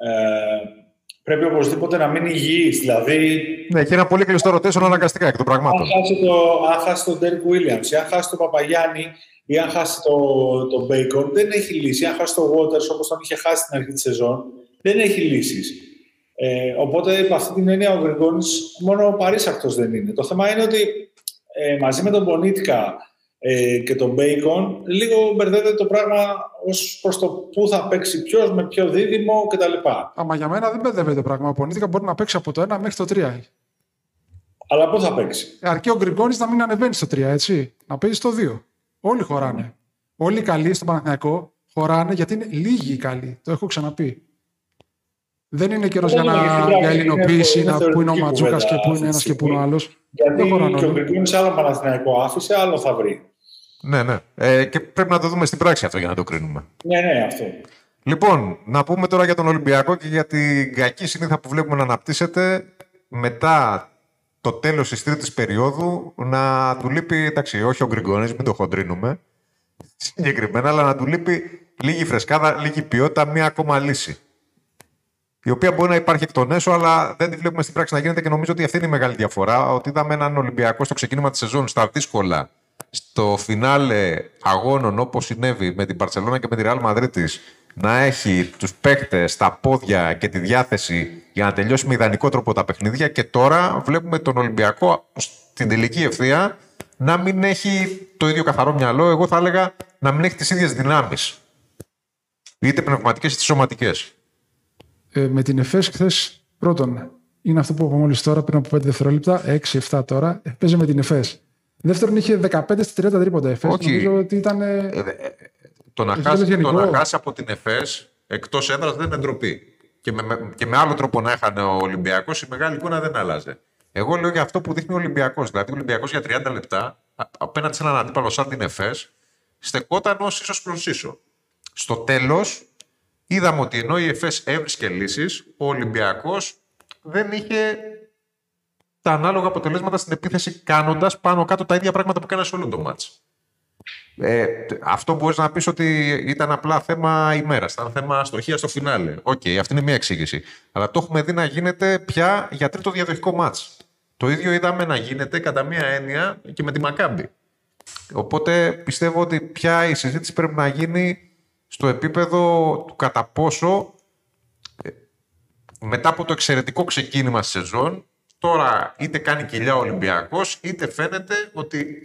[SPEAKER 3] ε, πρέπει οπωσδήποτε να μείνει υγιής. Δηλαδή,
[SPEAKER 1] ναι, και ένα πολύ κλειστό ρωτήσεων αναγκαστικά εκ των
[SPEAKER 3] αν
[SPEAKER 1] πραγμάτων.
[SPEAKER 3] χάσει, το, αν χάσει τον Derek Williams, ή αν χάσει τον Παπαγιάννη, ή αν χάσει τον το Bacon, δεν έχει λύση. Αν χάσει τον Waters, όπως τον είχε χάσει στην αρχή της σεζόν, δεν έχει λύσεις. Ε, οπότε, από αυτή την έννοια, ο Γρηγόνης μόνο ο παρήσακτος δεν είναι. Το θέμα είναι ότι ε, μαζί με τον Πονίτικα ε, και τον Bacon, λίγο μπερδεύεται το πράγμα ως προς το πού θα παίξει ποιος με ποιο δίδυμο κτλ.
[SPEAKER 4] Άμα για μένα δεν μπερδεύεται το πράγμα. Ο Πονίτικα μπορεί να παίξει από το 1 μέχρι το 3.
[SPEAKER 3] Αλλά πού θα παίξει;
[SPEAKER 4] Αρκεί ο Γκριγκόνης να μην ανεβαίνει στο 3, έτσι. Να παίζει στο 2. Όλοι χωράνε. Όλοι οι καλοί στο Παναθηναϊκό χωράνε γιατί είναι λίγοι οι καλοί. Το έχω ξαναπεί. Δεν είναι καιρός για,
[SPEAKER 3] είναι
[SPEAKER 4] να,
[SPEAKER 3] και στην πράξη,
[SPEAKER 4] για ελληνοποίηση,
[SPEAKER 3] είναι
[SPEAKER 4] να, που είναι ο
[SPEAKER 3] θεωρητική
[SPEAKER 4] Ματζούκας και
[SPEAKER 3] κουβέντα
[SPEAKER 4] που
[SPEAKER 3] αυτή
[SPEAKER 4] είναι
[SPEAKER 3] τη
[SPEAKER 4] ένας και που είναι ο
[SPEAKER 3] στιγμή.
[SPEAKER 4] άλλος.
[SPEAKER 3] Γιατί
[SPEAKER 4] Δεν χωράνε
[SPEAKER 3] και ο
[SPEAKER 4] όλοι.
[SPEAKER 3] Γκρικόνης άλλο Παναθηναϊκό άφησε, άλλο θα βρει.
[SPEAKER 1] Ναι, ναι. Ε, και πρέπει να το δούμε στην πράξη αυτό για να το κρίνουμε.
[SPEAKER 3] Ναι, ναι, αυτό.
[SPEAKER 1] Λοιπόν, να πούμε τώρα για τον Ολυμπιακό και για την κακή συνήθεια που βλέπουμε να αναπτύσσεται μετά το τέλος της τρίτης περίοδου να του λείπει, εντάξει, όχι ο Γκριγκόνης, μην το χοντρίνουμε συγκεκριμένα, αλλά να του λείπει λίγη φρεσκάδα, λίγη ποιότητα, μία ακόμα λύση. Η οποία μπορεί να υπάρχει εκ των έσω, αλλά δεν τη βλέπουμε στην πράξη να γίνεται και νομίζω ότι αυτή είναι η μεγάλη διαφορά. Ότι είδαμε έναν Ολυμπιακό στο ξεκίνημα της σεζόν στα δύσκολα στο φινάλε αγώνων όπως συνέβη με την Παρσελόνα και με τη Real Madrid να έχει τους παίκτες στα πόδια και τη διάθεση για να τελειώσει με ιδανικό τρόπο τα παιχνίδια και τώρα βλέπουμε τον Ολυμπιακό στην τελική ευθεία να μην έχει το ίδιο καθαρό μυαλό, εγώ θα έλεγα να μην έχει τις ίδιες δυνάμεις. Είτε πνευματικές είτε σωματικές.
[SPEAKER 4] Ε, με την ΕΦΕΣ χθες πρώτον, είναι αυτό που είπα μόλις τώρα, πριν από 5 δευτερόλεπτα, 6-7 τώρα, ε, παίζει με την ΕΦΕΣ. Δεύτερον, είχε 15 στα 30 τρίποτα ΕΦΕΣ.
[SPEAKER 1] Όχι.
[SPEAKER 4] Νομίζω ότι ήταν. ε,
[SPEAKER 1] Ε, ε, το, να
[SPEAKER 4] Εσύ
[SPEAKER 1] χάσει,
[SPEAKER 4] λες
[SPEAKER 1] το
[SPEAKER 4] γενικό.
[SPEAKER 1] να χάσει από την ΕΦΕΣ εκτός έδρας δεν είναι ντροπή. Και με, με- και με άλλο τρόπο να έχανε ο Ολυμπιακός, η μεγάλη εικόνα δεν άλλαζε. Εγώ λέω για αυτό που δείχνει ο Ολυμπιακός. Δηλαδή, ο Ολυμπιακός για 30 λεπτά α- απέναντι σε έναν αντίπαλο σαν την ΕΦΕΣ στεκόταν ως ίσο προς ίσο. Στο τέλος, είδαμε ότι ενώ η ΕΦΕΣ έβρισκε λύσεις, ο Ολυμπιακός δεν είχε τα ανάλογα αποτελέσματα στην επίθεση κάνοντας πάνω κάτω τα ίδια πράγματα που έκανε σε όλο το ματς. Ε, αυτό μπορείς να πεις ότι ήταν απλά θέμα ημέρας. Ήταν θέμα αστοχίας στο φινάλε. Οκ, αυτή είναι μία εξήγηση. Αλλά το έχουμε δει να γίνεται πια για τρίτο διαδοχικό ματς. Το ίδιο είδαμε να γίνεται κατά μία έννοια και με τη Μακάμπη. Οπότε πιστεύω ότι πια η συζήτηση πρέπει να γίνει στο επίπεδο του κατά πόσο ε, μετά από το εξαιρετικό ξεκίνημα στη σεζόν, τώρα είτε κάνει κοιλιά ο Ολυμπιακός, είτε φαίνεται ότι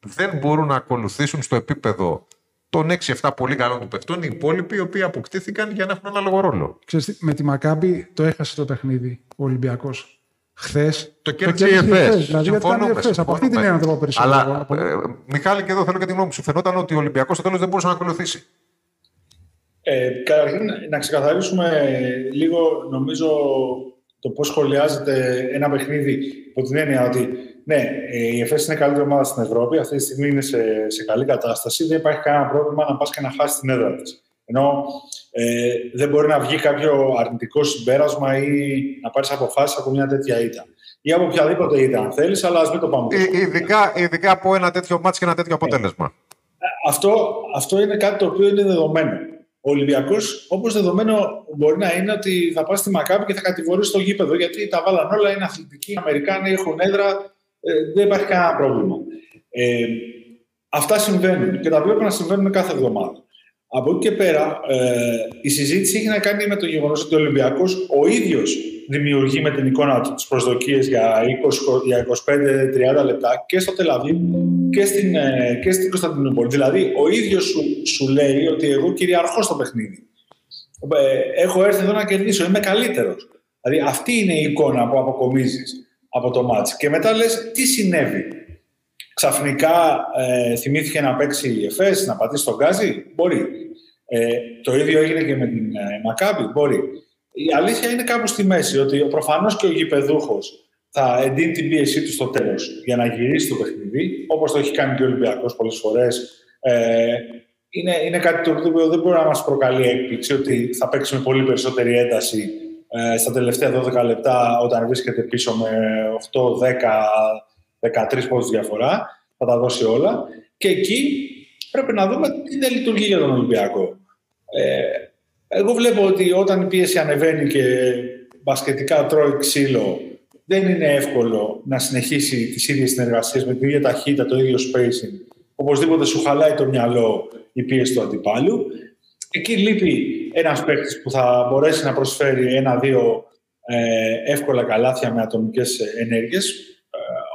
[SPEAKER 1] δεν μπορούν να ακολουθήσουν στο επίπεδο των 6-7 πολύ καλών του παιχτών οι υπόλοιποι οι οποίοι αποκτήθηκαν για να έχουν ένα λόγο ρόλο.
[SPEAKER 4] Ξέρεις τι, με τη Μακάμπη το έχασε το παιχνίδι ο Ολυμπιακός. Χθες.
[SPEAKER 1] Το κέρδισε η ΕΦΕΣ.
[SPEAKER 4] Δηλαδή, γιατί ήταν η
[SPEAKER 1] Συμφωνούμε,
[SPEAKER 4] ΕΦΕΣ. Από αυτή την
[SPEAKER 1] συμφωνούμε.
[SPEAKER 4] έννοια το πω περισσότερο.
[SPEAKER 1] Αλλά,
[SPEAKER 4] Από-
[SPEAKER 1] ε, Μιχάλη, και εδώ θέλω και τη γνώμη μου. Σου φαινόταν ότι ο Ολυμπιακός στο τέλος δεν μπορούσε να ακολουθήσει.
[SPEAKER 3] Ε, καταρχήν, να ξεκαθαρίσουμε λίγο, νομίζω, το πώς σχολιάζεται ένα παιχνίδι υπό την έννοια ότι ναι, ε, η ΕΦΕΣ είναι η καλύτερη ομάδα στην Ευρώπη, αυτή τη στιγμή είναι σε, σε καλή κατάσταση, δεν υπάρχει κανένα πρόβλημα να πας και να χάσεις την έδρα της. Ενώ ε, δεν μπορεί να βγει κάποιο αρνητικό συμπέρασμα ή να πάρεις αποφάσεις από μια τέτοια ήττα. Ή από οποιαδήποτε ήττα αν θέλεις, αλλά ας μην το πάμε.
[SPEAKER 1] Ε, ειδικά, ειδικά από ένα τέτοιο μάτς και ένα τέτοιο αποτέλεσμα.
[SPEAKER 3] Αυτό, αυτό είναι κάτι το οποίο είναι δεδομένο. Ο Ολυμπιακός, όπως δεδομένο, μπορεί να είναι ότι θα πάει στη Μακάπη και θα κατηγορήσει το γήπεδο γιατί τα βάλαν όλα, είναι αθλητικοί, οι Αμερικάνοι έχουν έδρα, ε, δεν υπάρχει κανένα πρόβλημα. Ε, αυτά συμβαίνουν και τα βλέπουμε να συμβαίνουν κάθε εβδομάδα. Από εκεί και πέρα, ε, η συζήτηση έχει να κάνει με το γεγονός ότι ο Ολυμπιακός ο ίδιος δημιουργεί με την εικόνα του τις προσδοκίες για, 20, για 25-30 λεπτά και στο Τελαβή και στην, ε, και στην Κωνσταντινούπολη. Δηλαδή, ο ίδιος σου, σου λέει ότι εγώ κυριαρχώ στο παιχνίδι. Ε, έχω έρθει εδώ να κερδίσω, είμαι καλύτερος. Δηλαδή, αυτή είναι η εικόνα που αποκομίζεις από το μάτς. Και μετά λες, τι συνέβη; Ξαφνικά ε, θυμήθηκε να παίξει η ΕΦΕΣ, να πατήσει τον γκάζι; Μπορεί. Ε, το ίδιο έγινε και με την ε, Μακάμπη; Μπορεί. Η αλήθεια είναι κάπου στη μέση, ότι προφανώς και ο γηπεδούχος θα εντείνει την πίεσή του στο τέλος για να γυρίσει το παιχνίδι, όπως το έχει κάνει και ο Ολυμπιακός πολλές φορές. Ε, είναι, είναι κάτι το οποίο δεν μπορεί να μας προκαλεί έκπληξη ότι θα παίξει με πολύ περισσότερη ένταση ε, στα τελευταία 12 λεπτά όταν βρίσκεται πίσω με 8, 10, 13 πόντους διαφορά. Θα τα δώσει όλα. Και εκεί πρέπει να δούμε τι δεν λειτουργεί για τον Ολυμπιακό. Ε, εγώ βλέπω ότι όταν η πίεση ανεβαίνει και μπασκετικά τρώει ξύλο, δεν είναι εύκολο να συνεχίσει τις ίδιες συνεργασίες με την ίδια ταχύτητα, το ίδιο spacing. Οπωσδήποτε σου χαλάει το μυαλό η πίεση του αντιπάλου. Εκεί λείπει ένας παίκτης που θα μπορέσει να προσφέρει ένα-δύο ε, εύκολα καλάθια με ατομικές ενέργειες.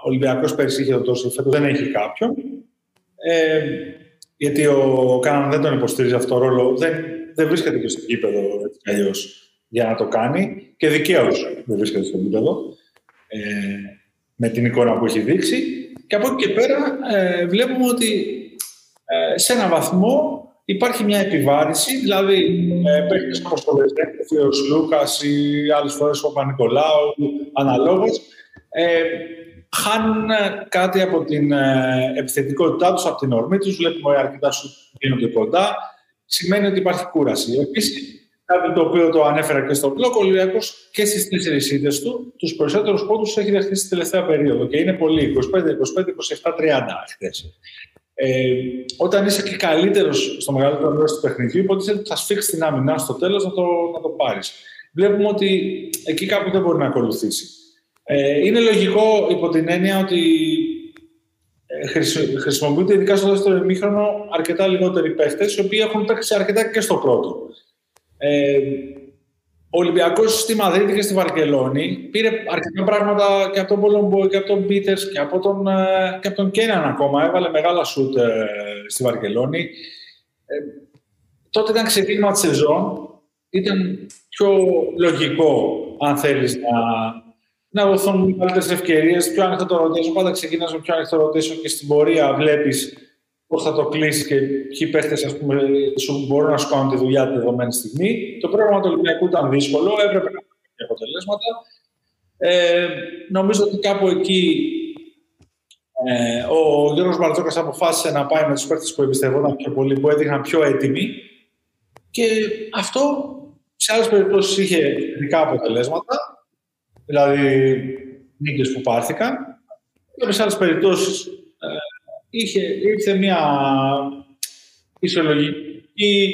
[SPEAKER 3] Ο Ολυμπιακός πέρυσι είχε το τόσο, φέτος δεν έχει κάποιον. Ε, γιατί ο Κάναν δεν τον υποστηρίζει αυτό το ρόλο. Δεν, δεν βρίσκεται και στο γήπεδο αλλιώς για να το κάνει. Και δικαίως δεν βρίσκεται στο γήπεδο. Ε, με την εικόνα που έχει δείξει. Και από εκεί και πέρα ε, βλέπουμε ότι ε, σε έναν βαθμό υπάρχει μια επιβάρηση, δηλαδή ε, παίκτες όπως το Λεζέκ, ο Θείος Λούκας ή άλλες φορές ο Παπα-Νικολάου, αναλόγως, ε, χάνουν κάτι από την ε, επιθετικότητά τους, από την ορμή τους, βλέπουμε αρκετά σου γίνονται κοντά, σημαίνει ότι υπάρχει κούραση. Επίσης, κάτι το οποίο το ανέφερα και στο blog, ο Ολυμπιακός και στις τέσσερις ήττες του, τους περισσότερους πόντους έχει δεχτεί στη τελευταία περίοδο και είναι πολύ, 25, 25, 27, 30 χθες. Ε, όταν είσαι και καλύτερος στο μεγαλύτερο μέρος του παιχνιδιού, υποτίθεται ότι θα σφίξεις την άμυνά στο τέλος να το, να το πάρεις. Βλέπουμε ότι εκεί κάπου δεν μπορεί να ακολουθήσει. Ε, είναι λογικό υπό την έννοια ότι ε, χρησιμοποιούνται ειδικά στο δεύτερο ημίχρονο αρκετά λιγότεροι παίχτες, οι οποίοι έχουν παίξει αρκετά και στο πρώτο. Ε, ο Ολυμπιακός στη Μαδρίτη και στη Βαρκελόνη πήρε αρκετά πράγματα και από τον Πολομπό και από τον Πίτερς και από τον, ε, και από τον Κέναν ακόμα. Έβαλε μεγάλα σουτ ε, στη Βαρκελόνη. Ε, τότε ήταν ξεκίνημα της σεζόν. Ήταν πιο λογικό, αν θέλεις, να, να δοθούν μεγαλύτερες ευκαιρίες, πιο ανοιχτό το ρωτήσω. Πάντα ξεκινάς με πιο ανοιχτό ρωτήσω και στην πορεία βλέπεις πώς θα το κλείσει και ποιοι παίχτες σου μπορούν να σου κάνουν τη δουλειά τη δεδομένη στιγμή. Το πρόγραμμα του Ολυμπιακού ήταν δύσκολο, έπρεπε να έχει αποτελέσματα. Ε, νομίζω ότι κάπου εκεί ε, ο Γιώργος Μπαρτζόκας αποφάσισε να πάει με τους παίχτες που εμπιστευόταν πιο πολύ, που έδειχναν πιο έτοιμοι και αυτό σε άλλες περιπτώσεις είχε ειδικά αποτελέσματα, δηλαδή νίκες που πάρθηκαν και σε άλλες περιπτώσεις ε, είχε, ήρθε μια φυσιολογική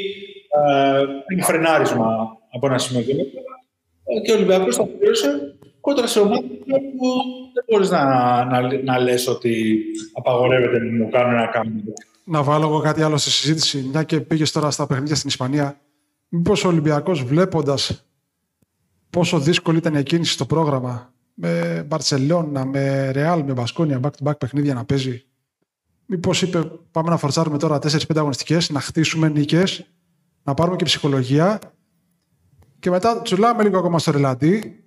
[SPEAKER 3] ε, φρενάρισμα από ένα σημείο και μετά και ο Ολυμπιακός θα πλήρωσε κόντρα σε ομάδα που δεν μπορείς να, να, να λες ότι απαγορεύεται να μου κάνουν ένα κάνουν.
[SPEAKER 4] Να βάλω εγώ κάτι άλλο στη συζήτηση, μια και πήγες τώρα στα παιχνίδια στην Ισπανία. Μήπως ο Ολυμπιακός βλέποντας πόσο δύσκολη ήταν η κίνηση στο πρόγραμμα με Μπαρσελόνα, με Ρεάλ, με Μπασκόνια, back-to-back παιχνίδια να παίζει Μήπως είπε, πάμε να φορτσάρουμε τώρα 4-5 αγωνιστικές, να χτίσουμε νίκες, να πάρουμε και ψυχολογία. Και μετά τσουλάμε λίγο ακόμα στο ρελαντί,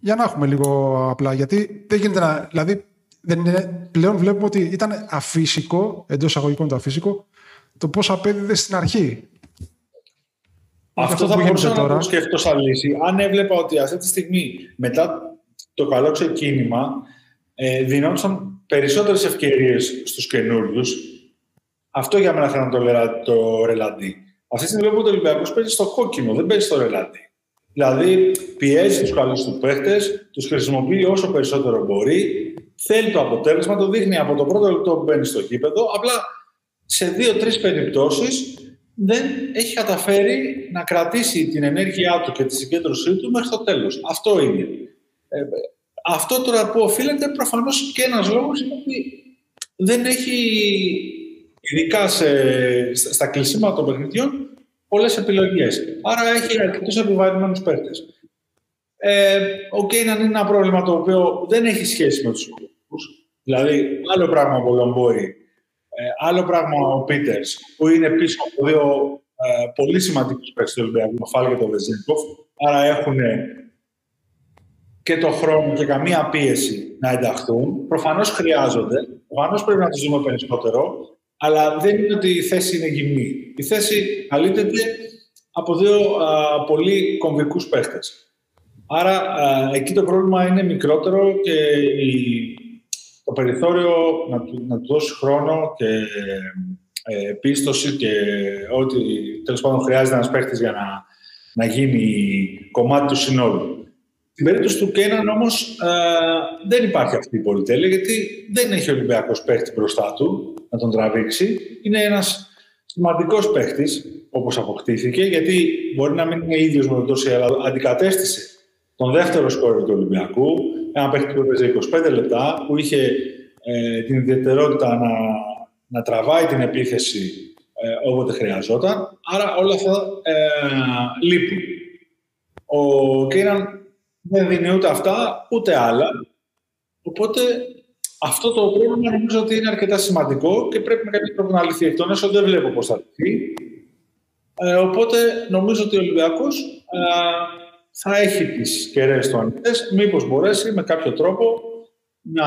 [SPEAKER 4] για να έχουμε λίγο απλά. Γιατί δεν γίνεται να. Δηλαδή, δεν είναι, πλέον βλέπουμε ότι ήταν αφύσικο, εντός αγωγικών το αφύσικο, το πώς απέδιδε στην αρχή.
[SPEAKER 3] Αυτό, θα μπορούσα να τώρα. το σκεφτώ σαν λύση. Αν έβλεπα ότι αυτή τη στιγμή, μετά το καλό ξεκίνημα, ε, δινόντουσαν περισσότερες ευκαιρίες στους καινούριους. Αυτό για μένα θα είναι το, το ρελαντί. Αυτή τη στιγμή βλέπουμε ότι ο Ολυμπιακός παίζει στο κόκκινο, δεν παίζει στο ρελαντί. Δηλαδή πιέζει τους καλούς του παίχτες, τους χρησιμοποιεί όσο περισσότερο μπορεί, θέλει το αποτέλεσμα, το δείχνει από το πρώτο λεπτό που μπαίνει στο γήπεδο. Απλά σε δύο-τρεις περιπτώσεις δεν έχει καταφέρει να κρατήσει την ενέργειά του και τη συγκέντρωσή του μέχρι το τέλος. Αυτό είναι. Ε, αυτό τώρα που οφείλεται προφανώς και ένας λόγος είναι ότι δεν έχει, ειδικά σε, στα κλεισίματα των παιχνιδιών, πολλές επιλογές. Άρα έχει αρκετούς επιβαρημένους παίκτες. Ε, ο Κέιναν είναι ένα πρόβλημα το οποίο δεν έχει σχέση με τους υπόλοιπου. Δηλαδή, άλλο πράγμα ο Λομπόρι, ε, άλλο πράγμα ο Πίτερς, που είναι πίσω από δύο ε, πολύ σημαντικούς παίκτες του Ολυμπιακού, το Φάλ και το Βεζίνκοφ. Άρα έχουν και το χρόνο και καμία πίεση να ενταχθούν. Προφανώς χρειάζονται. Προφανώς πρέπει να τους δούμε περισσότερο. Αλλά δεν είναι ότι η θέση είναι γυμνή. Η θέση καλύπτεται από δύο α, πολύ κομβικούς παίχτε. Άρα εκεί το πρόβλημα είναι μικρότερο και η, το περιθώριο να του, να του δώσει χρόνο και ε, πίστοση και ό,τι τέλος πάντων χρειάζεται ένας παίχτη για να, να γίνει κομμάτι του συνόλου. Στην περίπτωση του Κέναν όμως ε, δεν υπάρχει αυτή η πολυτέλεια γιατί δεν έχει ο Ολυμπιακός παίχτη μπροστά του να τον τραβήξει. Είναι ένας σημαντικός παίχτη όπως αποκτήθηκε γιατί μπορεί να μην είναι ίδιος με τον Τόση, αλλά αντικατέστησε τον δεύτερο σκόρ του Ολυμπιακού. Ένα παίχτη που έπαιζε 25 λεπτά, που είχε ε, την ιδιαιτερότητα να, να τραβάει την επίθεση ε, όποτε χρειαζόταν. Άρα όλα αυτά ε, λείπουν. Ο Κέναν δεν δίνει ούτε αυτά, ούτε άλλα. Οπότε αυτό το πρόβλημα νομίζω ότι είναι αρκετά σημαντικό και πρέπει με κάποιο τρόπο να λυθεί. Εκ των έσω δεν βλέπω πώς θα λυθεί. Ε, οπότε νομίζω ότι ο Ολυμπιακός ε, θα έχει τις κεραίες του ανοιχτέ, μήπως μπορέσει με κάποιο τρόπο να,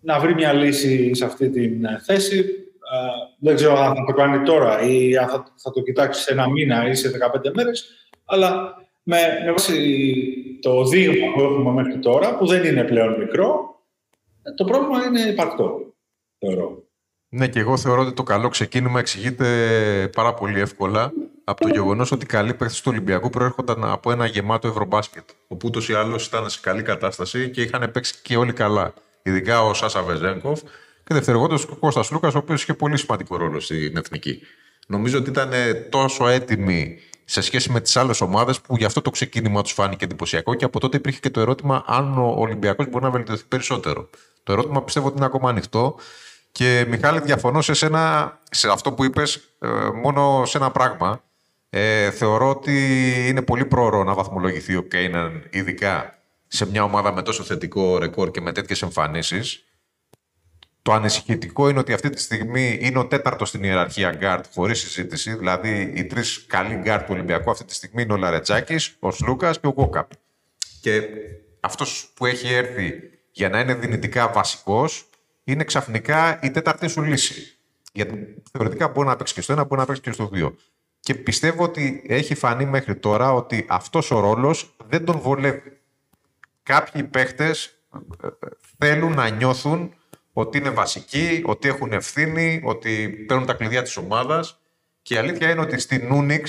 [SPEAKER 3] να βρει μια λύση σε αυτή τη θέση. Ε, δεν ξέρω αν θα το κάνει τώρα ή αν θα, θα το κοιτάξει σε ένα μήνα ή σε 15 μέρες, αλλά με, με βάση το δείγμα που έχουμε μέχρι τώρα, που δεν είναι πλέον μικρό, το πρόβλημα είναι υπαρκτό, θεωρώ.
[SPEAKER 1] Ναι, και εγώ θεωρώ ότι το καλό ξεκίνημα εξηγείται πάρα πολύ εύκολα από το γεγονός ότι οι καλοί παίχτε του Ολυμπιακού προέρχονταν από ένα γεμάτο ευρωμπάσκετ. Όπου ούτως ή άλλως ήταν σε καλή κατάσταση και είχαν παίξει και όλοι καλά. Ειδικά ο Σάσα Βεζέγκοφ και δευτερογόντως ο Κώστας Λούκας, ο οποίος είχε πολύ σημαντικό ρόλο στην εθνική. Νομίζω ότι ήταν τόσο έτοιμοι σε σχέση με τις άλλες ομάδες που γι' αυτό το ξεκίνημα τους φάνηκε εντυπωσιακό και από τότε υπήρχε και το ερώτημα αν ο Ολυμπιακός μπορεί να βελτιωθεί περισσότερο. Το Το ερώτημα πιστεύω ότι είναι ακόμα ανοιχτό. Και Μιχάλη, διαφωνώ σε, σένα, σε αυτό που είπες ε, μόνο σε ένα πράγμα. Ε, θεωρώ ότι είναι πολύ πρόωρο να βαθμολογηθεί ο Κέιναν, ειδικά σε μια ομάδα με τόσο θετικό ρεκόρ και με τέτοιες εμφανίσεις. Το ανησυχητικό είναι ότι αυτή τη στιγμή είναι ο τέταρτος στην ιεραρχία γκαρντ χωρίς συζήτηση. Δηλαδή, οι τρεις καλοί γκαρντ του Ολυμπιακού αυτή τη στιγμή είναι ο Λαρεντζάκης, ο Σλούκας και ο Γουόκαπ. Και αυτός που έχει έρθει για να είναι δυνητικά βασικός είναι ξαφνικά η τέταρτη σου λύση. Γιατί θεωρητικά μπορεί να παίξει και στο ένα, μπορεί να παίξει και στο δύο. Και πιστεύω ότι έχει φανεί μέχρι τώρα ότι αυτός ο ρόλος δεν τον βολεύει. Κάποιοι παίχτες ε, ε, θέλουν να νιώθουν ότι είναι βασικοί, ότι έχουν ευθύνη, ότι παίρνουν τα κλειδιά της ομάδας και η αλήθεια είναι ότι στην Unix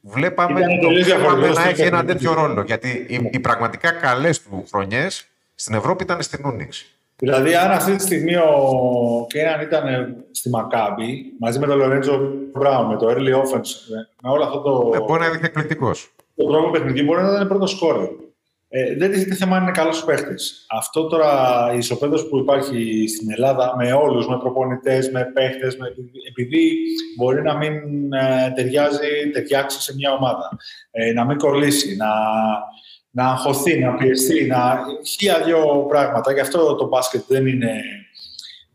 [SPEAKER 1] βλέπαμε, το να έχει ένα τέτοιο ρόλο. Γιατί οι, οι πραγματικά καλές του χρονιές στην Ευρώπη ήταν στην Unix.
[SPEAKER 3] Δηλαδή, αν αυτή τη στιγμή ο Κέναν ήταν στη Μακάμπη, μαζί με τον Λορέντζο Μπράουν, με το early offense, με όλο αυτό το.
[SPEAKER 1] Ε, μπορεί να είναι εκπληκτικός.
[SPEAKER 3] Το τρόπο παιχνιδί μπορεί να ήταν πρώτο σκόρε. Ε, δεν τίθεται θέμα αν είναι καλός παίχτης. Αυτό τώρα η ισοπαίδωση που υπάρχει στην Ελλάδα με όλους, με προπονητές, με παίχτες, με... επειδή μπορεί να μην ε, ταιριάζει, ταιριάξει σε μια ομάδα, ε, να μην κολλήσει, να, να αγχωθεί, να πιεστεί, να. χίλια δυο πράγματα. Γι' αυτό το μπάσκετ δεν είναι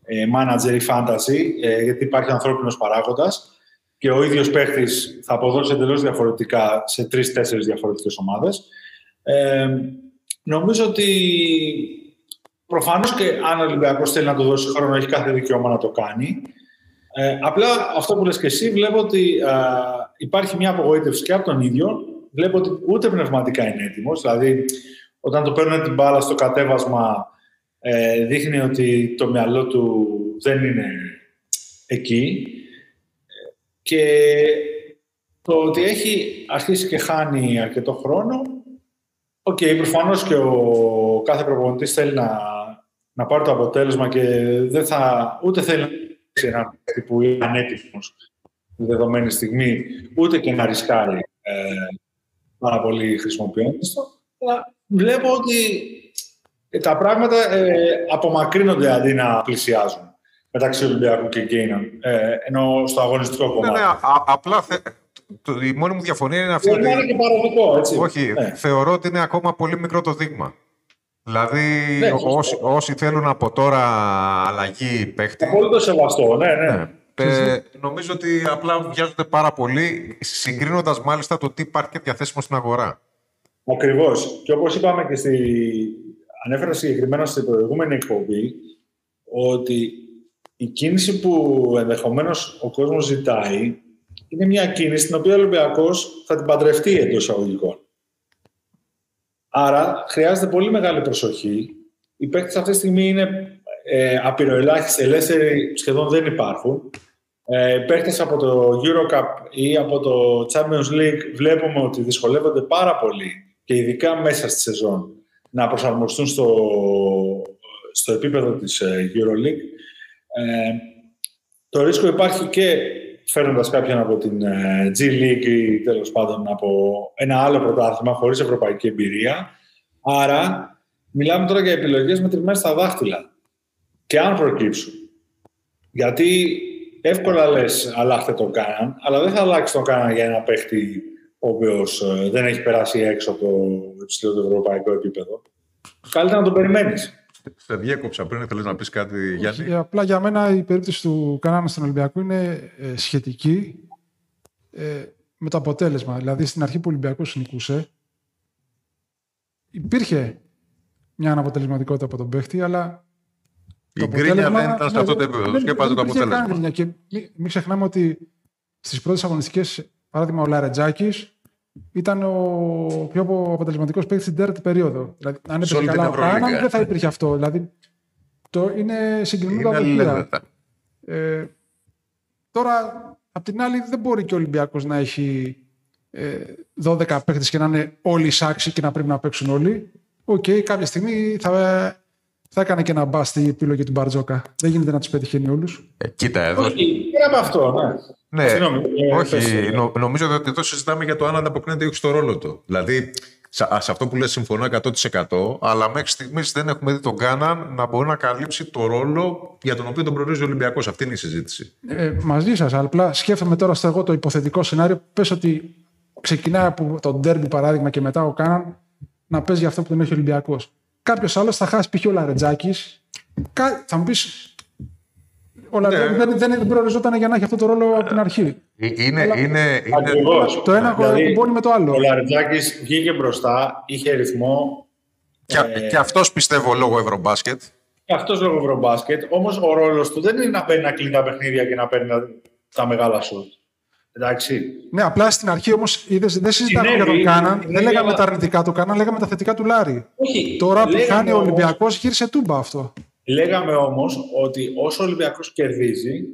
[SPEAKER 3] ε, manager ή fantasy, ε, γιατί υπάρχει ανθρώπινος παράγοντας και ο ίδιος παίχτης θα αποδώσει εντελώς διαφορετικά σε τρει-τέσσερι διαφορετικές ομάδες. Ε, νομίζω ότι προφανώς και αν ο Ολυμπιακός θέλει να του δώσει χρόνο, έχει κάθε δικαίωμα να το κάνει. Ε, απλά αυτό που λες και εσύ, βλέπω ότι ε, υπάρχει μια απογοήτευση και από τον ίδιο. Βλέπω ότι ούτε πνευματικά είναι έτοιμος. Δηλαδή, όταν το παίρνουν την μπάλα στο κατέβασμα, ε, δείχνει ότι το μυαλό του δεν είναι εκεί. Και το ότι έχει αρχίσει και χάνει αρκετό χρόνο OK, okay, προφανώς και ο κάθε προπονητής θέλει να, να πάρει το αποτέλεσμα και δεν θα, ούτε θέλει να έχει ένα παίκτη που είναι ανέτοιμος τη δεδομένη στιγμή, ούτε και να ρισκάρει ε, πάρα πολύ χρησιμοποιώντας το. Αλλά βλέπω ότι τα πράγματα ε, απομακρύνονται αντί να πλησιάζουν μεταξύ Ολυμπιακού και Γκέιναν, ε, ενώ στο αγωνιστικό κομμάτι. Ναι, ναι,
[SPEAKER 1] απλά το, η μόνη μου διαφωνία είναι αυτή.
[SPEAKER 3] ότι... είναι και παροδικό, έτσι.
[SPEAKER 1] Όχι, ναι. θεωρώ ότι είναι ακόμα πολύ μικρό το δείγμα. Δηλαδή, ναι, όσοι, όσοι, θέλουν από τώρα αλλαγή παίχτη.
[SPEAKER 3] το σεβαστό, ναι, ναι. ναι.
[SPEAKER 1] Ε, νομίζω ότι απλά βιάζονται πάρα πολύ, συγκρίνοντας μάλιστα το τι υπάρχει και διαθέσιμο στην αγορά.
[SPEAKER 3] Ακριβώς. Και όπως είπαμε και στη. Ανέφερα συγκεκριμένα στην προηγούμενη εκπομπή ότι η κίνηση που ενδεχομένως ο κόσμος ζητάει είναι μια κίνηση την οποία ο Ολυμπιακός θα την παντρευτεί εντός εισαγωγικών. Άρα χρειάζεται πολύ μεγάλη προσοχή. Οι παίκτες αυτή τη στιγμή είναι ε, απειροελάχιστοι, ελεύθεροι σχεδόν δεν υπάρχουν. Ε, παίκτες από το Eurocup ή από το Champions League βλέπουμε ότι δυσκολεύονται πάρα πολύ και ειδικά μέσα στη σεζόν να προσαρμοστούν στο, στο επίπεδο της ε, EuroLeague. Ε, το ρίσκο υπάρχει και φέρνοντας κάποιον από την ε, G League ή τέλος πάντων από ένα άλλο πρωτάθλημα χωρίς ευρωπαϊκή εμπειρία. Άρα, μιλάμε τώρα για επιλογές μετρημένες στα δάχτυλα. Και αν προκύψουν. Γιατί εύκολα λες αλλάχτε τον Κάναν, αλλά δεν θα αλλάξει τον Κάναν για ένα παίχτη ο οποίος ε, δεν έχει περάσει έξω από το υψηλό ευρωπαϊκό επίπεδο. Καλύτερα να τον περιμένεις.
[SPEAKER 1] Σε διέκοψα πριν, θέλεις να πεις κάτι, Γιάννη;
[SPEAKER 4] Απλά για μένα η περίπτωση του Κανάνα στον Ολυμπιακό είναι ε, σχετική ε, με το αποτέλεσμα. Δηλαδή στην αρχή που ο Ολυμπιακός νικούσε, υπήρχε μια αναποτελεσματικότητα από τον παίχτη, αλλά.
[SPEAKER 1] Η γκρίνια δεν ήταν σε αυτό το επίπεδο. Σκέπαζε το αποτέλεσμα.
[SPEAKER 4] Και μην, μην ξεχνάμε ότι στις πρώτες αγωνιστικές, παράδειγμα, ο Λαρεντζάκης ήταν ο πιο αποτελεσματικός παίκτης στην τέταρτη περίοδο. Δηλαδή, αν έπαιζε καλά ο Κάναν, δεν θα υπήρχε αυτό. Δηλαδή, το είναι συγκινητικό ε, τώρα, απ' την άλλη, δεν μπορεί και ο Ολυμπιακός να έχει ε, 12 παίκτες και να είναι όλοι άξιοι και να πρέπει να παίξουν όλοι. OK, okay, κάποια στιγμή θα, θα έκανε και ένα μπάστι επιλογή του Μπαρτζόκα. Δεν γίνεται να τους πετυχαίνει όλους.
[SPEAKER 1] Ε, κοίτα εδώ.
[SPEAKER 3] Όχι, από αυτό, ναι.
[SPEAKER 1] Ναι, Συγνώμη, όχι. Ε, νο, νομίζω ότι εδώ συζητάμε για το αν ανταποκρίνεται ή όχι στο ρόλο του. Δηλαδή, σε, αυτό που λες συμφωνώ 100% αλλά μέχρι στιγμής δεν έχουμε δει τον Κάναν να μπορεί να καλύψει το ρόλο για τον οποίο τον προορίζει ο Ολυμπιακός. Αυτή είναι η συζήτηση.
[SPEAKER 4] Ε, μαζί σας, αλλά απλά σκέφτομαι τώρα στο εγώ το υποθετικό σενάριο. Πες ότι ξεκινάει από τον Ντέρμπι παράδειγμα και μετά ο Κάναν να παίζει αυτό που τον έχει ο Ολυμπιακός. Κάποιος άλλος θα χάσει π.χ. ο Λαρετζάκης. Θα μου πεις, ο ναι. δεν, δεν προοριζόταν για να έχει αυτό το ρόλο από την αρχή.
[SPEAKER 1] Ε, είναι, είναι, είναι...
[SPEAKER 4] Το ένα δηλαδή, με το άλλο.
[SPEAKER 3] Ο Λαριτζάκη βγήκε μπροστά, είχε ρυθμό.
[SPEAKER 1] Και, ε... και αυτός πιστεύω λόγω Ευρωμπάσκετ.
[SPEAKER 3] Και αυτός λόγω Ευρωμπάσκετ. Όμως ο ρόλος του δεν είναι να παίρνει να κλείνει τα παιχνίδια και να παίρνει τα μεγάλα σουτ. Εντάξει.
[SPEAKER 4] Ναι, απλά στην αρχή όμως δεν συζητάμε για τον Κάναν. Δεν λέγαμε τα αρνητικά του Κάναν, λέγαμε τα θετικά του Λάρη.
[SPEAKER 3] Όχι,
[SPEAKER 4] Τώρα που χάνει ο Ολυμπιακός, γύρισε τούμπα αυτό.
[SPEAKER 3] Λέγαμε όμως ότι όσο ο Ολυμπιακός κερδίζει,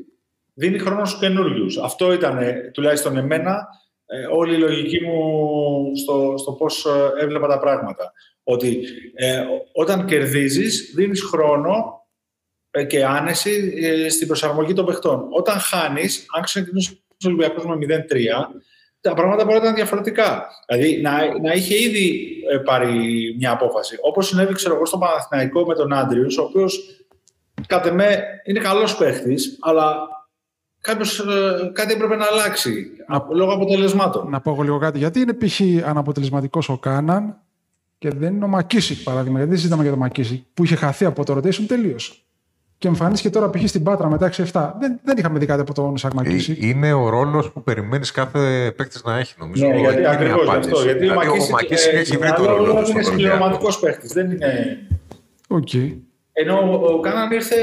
[SPEAKER 3] δίνει χρόνο στους καινούριους. Αυτό ήταν τουλάχιστον εμένα ε, όλη η λογική μου στο, στο πώς ε, έβλεπα τα πράγματα. Ότι ε, όταν κερδίζεις, δίνεις χρόνο ε, και άνεση στην προσαρμογή των παιχτών. Όταν χάνεις, αν ξεκινήσει ο Ολυμπιακό με 0-3, τα πράγματα μπορεί να ήταν διαφορετικά. Δηλαδή να, να είχε ήδη ε, πάρει μια απόφαση. Όπως συνέβη, ξέρω εγώ, στο Παναθηναϊκό με τον Άντριους, ο οποίος κατ' εμέ είναι καλός παίχτης, αλλά κάποιος, ε, κάτι έπρεπε να αλλάξει να, λόγω αποτελεσμάτων.
[SPEAKER 4] Να πω λίγο κάτι. Γιατί είναι π.χ. αναποτελεσματικός ο Κάναν και δεν είναι ο Μακίσικ, παράδειγμα. Γιατί δεν συζητάμε για τον Μακίσικ, που είχε χαθεί από το rotation τελείω και εμφανίστηκε τώρα π.χ. στην Πάτρα μετά 6-7. Δεν, δεν είχαμε δει κάτι από τον Σαγμακίση.
[SPEAKER 1] Ε, είναι ο ρόλος που περιμένεις κάθε παίκτης να έχει, νομίζω.
[SPEAKER 3] Ναι, γιατί ακριβώς αυτό. Γιατί
[SPEAKER 1] δηλαδή, ο Μακίση έχει βρει το ρόλο
[SPEAKER 3] του. Είναι συμπληρωματικός παίκτης. Δεν είναι.
[SPEAKER 4] Okay.
[SPEAKER 3] Ενώ ο, ο Κάναν ήρθε.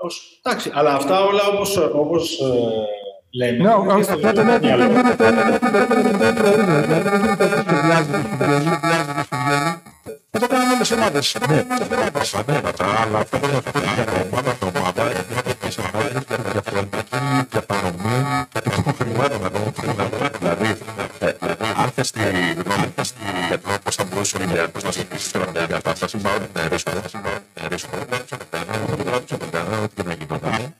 [SPEAKER 3] Ως... Εντάξει, αλλά αυτά όλα όπως λέμε. Ναι,
[SPEAKER 4] αυτό δεν είναι θα το κάνουν όλες οι ομάδες.
[SPEAKER 1] Ναι, προφανέρατα, αλλά αυτό δεν θα πω για ομάδα με ομάδα, γιατί σε ομάδες είναι διαφορετική κατανομή των χρημάτων Δηλαδή, αν θες τη γνώμη για το πώς θα μπορούσε ο Ολυμπιακός να ζητήσει τώρα μια κατάσταση, μάλλον είναι ρίσκο, είναι ρίσκο, δεν κάνω ό,τι και να γινόταν. Πιστεύω να παραδείξουμε το να παραδείξουμε λίγο την τζίλια για να έχω μια ακόμα και να μπορώ αν μου βγει, θα το χρησιμοποιήσω ακόμα περισσότερο. Δηλαδή, και αυτό το λέω γιατί. Και αυτό το λέω γιατί είμαι τρομερές λιμπάδες, σε τρομερές λιμπάδες που και καλώς ήρθε, πενέρπεξε ο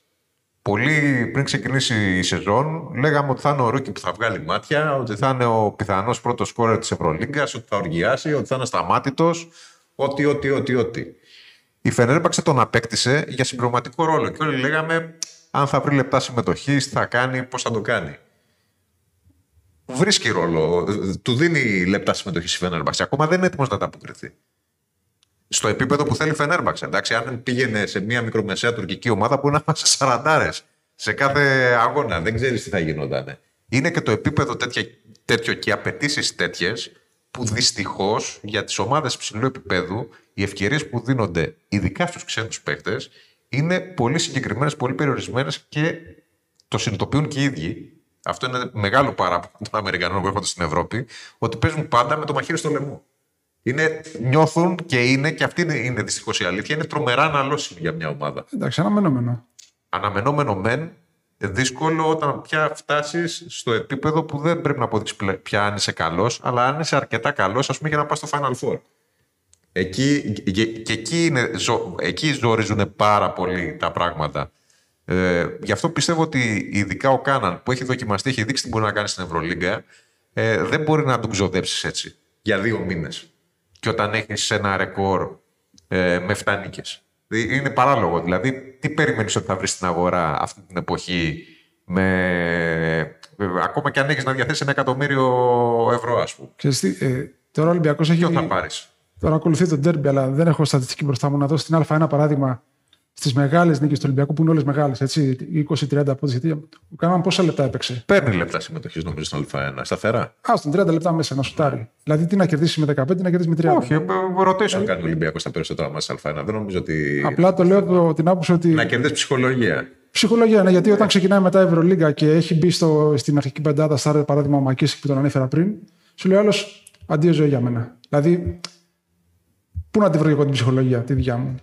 [SPEAKER 1] Πολύ πριν ξεκινήσει η σεζόν, λέγαμε ότι θα είναι ο Ρούκι που θα βγάλει μάτια, ότι θα είναι ο πιθανός πρώτος σκόρερ της Ευρωλίγκας, ότι θα οργιάσει, ότι θα είναι σταμάτητο. Ότι, ότι, ότι, ότι. Η Φενέρμπαξε τον απέκτησε για συμπληρωματικό ρόλο και όλοι λέγαμε αν θα βρει λεπτά συμμετοχής, θα κάνει, πώς θα το κάνει. Βρίσκει ρόλο. Του δίνει λεπτά συμμετοχής η Φενέρμπαξ. Ακόμα δεν είναι έτοιμος να τα αποκριθεί. Στο επίπεδο που θέλει η Φενέρμπαξ. Εντάξει, αν πήγαινε σε μια μικρομεσαία τουρκική ομάδα, μπορεί να *laughs* σε σαραντάρες σε κάθε αγώνα. Δεν ξέρεις τι θα γινόταν. Είναι και το επίπεδο τέτοια, τέτοιο και οι απαιτήσεις τέτοιες που δυστυχώς για τις ομάδες ψηλού επίπεδου οι ευκαιρίες που δίνονται ειδικά στους ξένους παίκτες είναι πολύ συγκεκριμένες, πολύ περιορισμένες και το συνειδητοποιούν και οι ίδιοι. Αυτό είναι μεγάλο παράπονο των Αμερικανών που έρχονται στην Ευρώπη, ότι παίζουν πάντα με το μαχαίρι στο λαιμό. Είναι, νιώθουν και είναι, και αυτή είναι, είναι δυστυχώς η αλήθεια, είναι τρομερά αναλώσιμη για μια ομάδα.
[SPEAKER 4] Εντάξει, αναμενόμενο.
[SPEAKER 1] Αναμενόμενο μεν, δύσκολο όταν πια φτάσεις στο επίπεδο που δεν πρέπει να αποδείξεις πια αν είσαι καλός, αλλά αν είσαι αρκετά καλός, ας πούμε, για να πας στο Final Four. Εκεί, και, εκεί, είναι, εκεί ζορίζουν πάρα πολύ τα πράγματα. Ε, γι' αυτό πιστεύω ότι ειδικά ο Κάναν που έχει δοκιμαστεί, έχει δείξει τι μπορεί να κάνει στην Ευρωλίγκα, ε, δεν μπορεί να τον ξοδέψεις έτσι για δύο μήνες. Και όταν έχεις ένα ρεκόρ ε, με 7 νίκες. Είναι παράλογο. Δηλαδή, τι περιμένεις ότι θα βρεις στην αγορά αυτή την εποχή με. Ε, ακόμα και αν έχεις να διαθέσεις ένα εκατομμύριο ευρώ, ας πούμε.
[SPEAKER 4] Ξέρεις, ε, τώρα ο Ολυμπιακός έχει.
[SPEAKER 1] Ποιο θα πάρεις.
[SPEAKER 4] Τώρα ακολουθεί το ντέρμπι, αλλά δεν έχω στατιστική μπροστά μου να δώσω στην Α1 παράδειγμα στις μεγάλες νίκες του Ολυμπιακού που είναι όλες μεγάλες. 20-30 απόδειξη. Γιατί ο Κάναν πόσα λεπτά έπαιξε.
[SPEAKER 1] Παίρνει λεπτά συμμετοχής νομίζω στην Α1. Σταθερά.
[SPEAKER 4] Α, στον 30 λεπτά μέσα να σουτάρει. Δηλαδή τι να κερδίσει με 15, τι να κερδίσει με 30.
[SPEAKER 1] Όχι, ρωτήσω αν κάνει ο Ολυμπιακός στα περισσότερα μα Α1. Δεν νομίζω ότι.
[SPEAKER 4] Απλά το λέω το, την άποψη ότι.
[SPEAKER 1] Να κερδίσει ψυχολογία.
[SPEAKER 4] Ψυχολογία, ναι, γιατί όταν ξεκινάει μετά η Ευρωλίγκα και έχει μπει στο, στην αρχική πεντάδα, στα παράδειγμα ο Μακίση που τον ανέφερα πριν, σου λέει άλλος αντίο ζωή για μένα. Δηλαδή Πού να τη βρω εγώ την ψυχολογία, τη δικιά μου.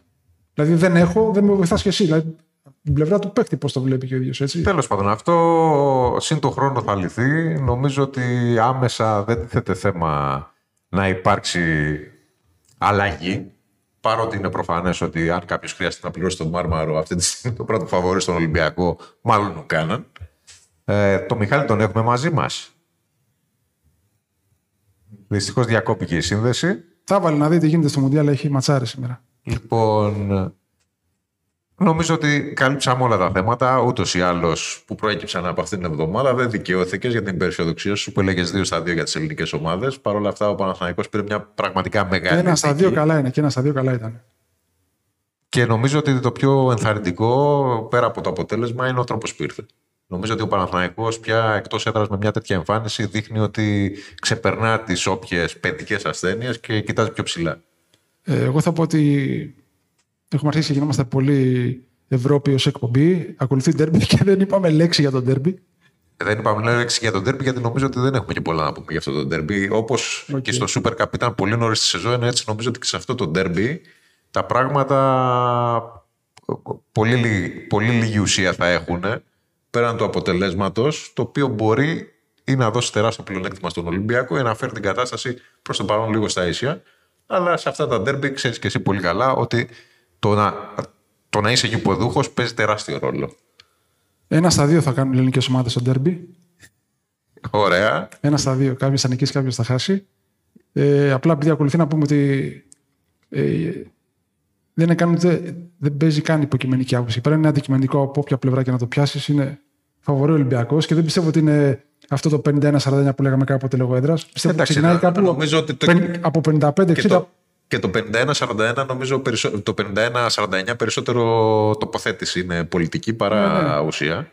[SPEAKER 4] Δηλαδή δεν έχω, δεν με βοηθάς και εσύ. Δηλαδή, την πλευρά του παίκτη, πώς το βλέπει και ο ίδιος. Έτσι.
[SPEAKER 1] Τέλος πάντων, αυτό σύν το χρόνο θα λυθεί. Νομίζω ότι άμεσα δεν τίθεται θέμα να υπάρξει αλλαγή. Παρότι είναι προφανές ότι αν κάποιος χρειάζεται να πληρώσει τον Μάρμαρο αυτή τη στιγμή το πρώτο φαβορή στον Ολυμπιακό, μάλλον το κάναν. Ε, το Μιχάλη τον έχουμε μαζί μας. Δυστυχώς διακόπηκε η σύνδεση.
[SPEAKER 4] Θα βάλει να δει τι γίνεται στο Μουντιάλ, έχει ματσάρι σήμερα.
[SPEAKER 1] Λοιπόν, νομίζω ότι καλύψαμε όλα τα θέματα. Ούτως ή άλλως που προέκυψαν από αυτήν την εβδομάδα δεν δικαιώθηκες για την υπεραισιοδοξία σου που έλεγες 2 στα 2 για τις ελληνικές ομάδες. Παρ' όλα αυτά, ο Παναθηναϊκός πήρε μια πραγματικά μεγάλη.
[SPEAKER 4] Ένα στα δύο καλά είναι και ένα στα δύο καλά ήταν.
[SPEAKER 1] Και νομίζω ότι το πιο ενθαρρυντικό πέρα από το αποτέλεσμα είναι ο τρόπος που ήρθε. Νομίζω ότι ο Παναθηναϊκός πια εκτός έδρας με μια τέτοια εμφάνιση δείχνει ότι ξεπερνά τις όποιες παιδικές ασθένειες και κοιτάζει πιο ψηλά.
[SPEAKER 4] Ε, εγώ θα πω ότι έχουμε αρχίσει και γινόμαστε πολύ Ευρώπη ως εκπομπή. Ακολουθεί ντέρμπι *laughs* και δεν είπαμε λέξη για τον ντέρμπι.
[SPEAKER 1] Δεν είπαμε λέξη για τον ντέρμπι γιατί νομίζω ότι δεν έχουμε και πολλά να πούμε για αυτό το ντέρμπι. Όπως
[SPEAKER 4] Οκ.
[SPEAKER 1] και στο Super Cup ήταν πολύ νωρίς στη σεζόν, έτσι νομίζω ότι και σε αυτό το ντέρμπι τα πράγματα πολύ, λι- πολύ λίγη ουσία θα έχουν πέραν του αποτελέσματος, το οποίο μπορεί ή να δώσει τεράστιο πλεονέκτημα στον Ολυμπιακό ή να φέρει την κατάσταση προς το παρόν λίγο στα ίσια. Αλλά σε αυτά τα ντέρμπι ξέρεις και εσύ πολύ καλά ότι το να, το να είσαι γηποδούχο παίζει τεράστιο ρόλο.
[SPEAKER 4] Ένα στα δύο θα κάνουν οι ελληνικές ομάδες στο ντέρμπι.
[SPEAKER 1] Ωραία.
[SPEAKER 4] Ένα στα δύο. Κάποιος θα νικήσει, κάποιος θα χάσει. Ε, απλά επειδή ακολουθεί να πούμε ότι ε, δεν, είναι καν, ούτε- δεν παίζει καν υποκειμενική άποψη. Πρέπει να είναι αντικειμενικό από όποια πλευρά και να το πιάσεις. Είναι φαβορή Ολυμπιακός και δεν πιστεύω ότι είναι αυτό το 51-49 που λέγαμε κάποτε λόγω έδρας. Πιστεύω ότι
[SPEAKER 1] Εντάξει,
[SPEAKER 4] ξεκινάει
[SPEAKER 1] να-
[SPEAKER 4] κάπου
[SPEAKER 1] νομίζω ότι το-
[SPEAKER 4] πεν- από 55-60.
[SPEAKER 1] Και το, και το 51-41 νομίζω περισσο- το 51-49 περισσότερο τοποθέτηση είναι πολιτική παρά ουσία.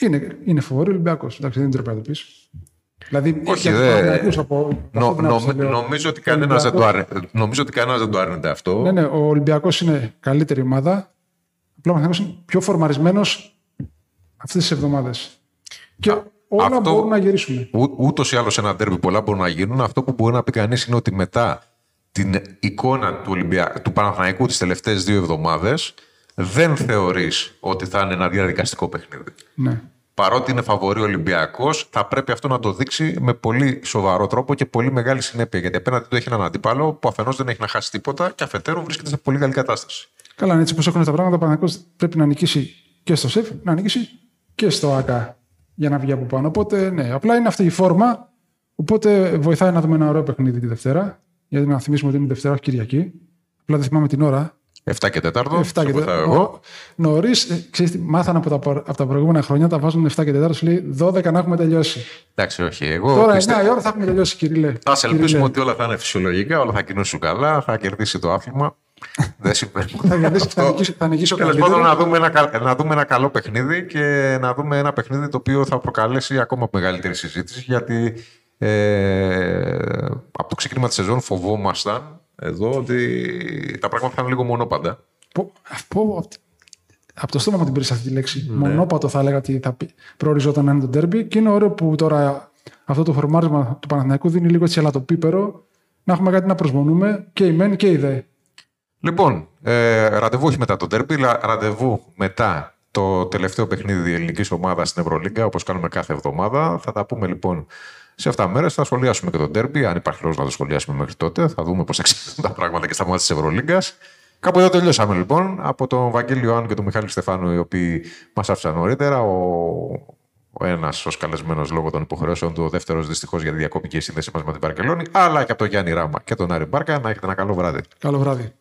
[SPEAKER 4] Είναι, είναι φοβορή Ολυμπιακός. Εντάξει, δεν τρέπεται να το πεις. Δηλαδή,
[SPEAKER 1] Όχι,
[SPEAKER 4] για τους
[SPEAKER 1] δε-
[SPEAKER 4] Παναθηναϊκούς από- από
[SPEAKER 1] Νο-
[SPEAKER 4] αυτή την άποψη
[SPEAKER 1] νομ-
[SPEAKER 4] λέω.
[SPEAKER 1] νομίζω ότι
[SPEAKER 4] Ο
[SPEAKER 1] κανένας δεν, το
[SPEAKER 4] Ολυμπιακός-
[SPEAKER 1] άρνε- νομίζω ότι κανένας δεν το άρνεται αυτό.
[SPEAKER 4] Ναι, ναι, ο Ολυμπιακός είναι καλύτερη ομάδα. Απλά ο Παναθηναϊκός είναι πιο φορμαρισμένος αυτές τις εβδομάδες. Και όλα
[SPEAKER 1] αυτό-
[SPEAKER 4] μπορούν να γυρίσουν.
[SPEAKER 1] Ού, ούτως ή άλλως σε ένα ντέρμπι πολλά μπορούν να γίνουν. Αυτό που μπορεί να πει κανείς είναι ότι μετά την εικόνα του, Ολυμπια... του Παναθηναϊκού τις τελευταίες δύο εβδομάδες δεν θεωρείς ότι θα είναι ένα διαδικαστικό παιχνίδι.
[SPEAKER 4] Ναι.
[SPEAKER 1] Παρότι είναι φαβορή Ολυμπιακός, θα πρέπει αυτό να το δείξει με πολύ σοβαρό τρόπο και πολύ μεγάλη συνέπεια. Γιατί απέναντι του έχει έναν αντίπαλο που αφενός δεν έχει να χάσει τίποτα και αφετέρου βρίσκεται σε πολύ καλή κατάσταση.
[SPEAKER 4] Καλά, είναι έτσι όπως έχουν τα πράγματα. Ο Παναθηναϊκός πρέπει να νικήσει και στο ΣΕΦ, να νικήσει και στο ΑΚΑ για να βγει από πάνω. Οπότε, ναι, απλά είναι αυτή η φόρμα. Οπότε βοηθάει να δούμε ένα ωραίο παιχνίδι τη Δευτέρα. Γιατί να θυμίσουμε ότι είναι Δευτέρα, όχι Κυριακή. Απλά δεν θυμάμαι την ώρα.
[SPEAKER 1] 7 και 4.
[SPEAKER 4] 7
[SPEAKER 1] σε
[SPEAKER 4] και
[SPEAKER 1] βοηθάω
[SPEAKER 4] 4.
[SPEAKER 1] εγώ.
[SPEAKER 4] Νωρίς, μάθανε από τα, προ- από τα προηγούμενα χρόνια, τα βάζουν 7 και 4, σου λέει 12 να έχουμε τελειώσει.
[SPEAKER 1] Εντάξει, όχι. Εγώ
[SPEAKER 4] Τώρα
[SPEAKER 1] πιστε-
[SPEAKER 4] 9 η ώρα θα έχουμε τελειώσει, Κυρίλε.
[SPEAKER 1] Θα σε ελπίσουμε
[SPEAKER 4] Κυρίλε.
[SPEAKER 1] ότι όλα θα είναι φυσιολογικά, όλα θα κινούσουν καλά, θα κερδίσει το άθλημα. Δεν συμβαίνει.
[SPEAKER 4] Θα κερδίσει- θα νικήσει- θα νικήσει ο
[SPEAKER 1] Τέλος
[SPEAKER 4] καλύτερος.
[SPEAKER 1] πάντων, να δούμε, ένα, κα- να δούμε ένα καλό παιχνίδι και να δούμε ένα παιχνίδι το οποίο θα προκαλέσει ακόμα μεγαλύτερη συζήτηση. Γιατί ε, από το ξεκίνημα της σεζόν φοβόμασταν εδώ ότι τα πράγματα θα είναι λίγο μονόπαντα.
[SPEAKER 4] Πω- πω- από το στόμα μου την πήρε αυτή τη λέξη.
[SPEAKER 1] Ναι.
[SPEAKER 4] Μονόπατο θα έλεγα ότι θα πει- προοριζόταν να είναι το ντέρμπι. Και είναι ωραίο που τώρα αυτό το φορμάρισμα του Παναθηναϊκού δίνει λίγο έτσι ελαττοπίπερο να έχουμε κάτι να προσμονούμε και η μεν και η δε.
[SPEAKER 1] Λοιπόν, ε, ραντεβού όχι μετά το τέρπι, αλλά ραντεβού μετά το τελευταίο παιχνίδι ελληνικής ομάδας στην Ευρωλίγκα, όπως κάνουμε κάθε εβδομάδα. Θα τα πούμε λοιπόν σε 7 μέρες. Θα σχολιάσουμε και το τέρπι, αν υπάρχει λόγος να το σχολιάσουμε μέχρι τότε. Θα δούμε πώς *laughs* εξελίσσονται τα πράγματα και στα μάτια της Ευρωλίγκας. Κάπου εδώ τελειώσαμε λοιπόν. Από τον Βαγγέλη Ιωάννου και τον Μιχάλη Στεφάνου, οι οποίοι μας άφησαν νωρίτερα. Ο, ο ένας ω καλεσμένο λόγω των υποχρεώσεων του, ο δεύτερος δυστυχώς γιατί διακόπηκε η σύνδεση μας με την Παρκελόνη, αλλά και από τον Γιάννη Ράμα και τον Άρη Μπάρκα. Να έχετε ένα καλό βράδυ.
[SPEAKER 4] Καλό βράδυ.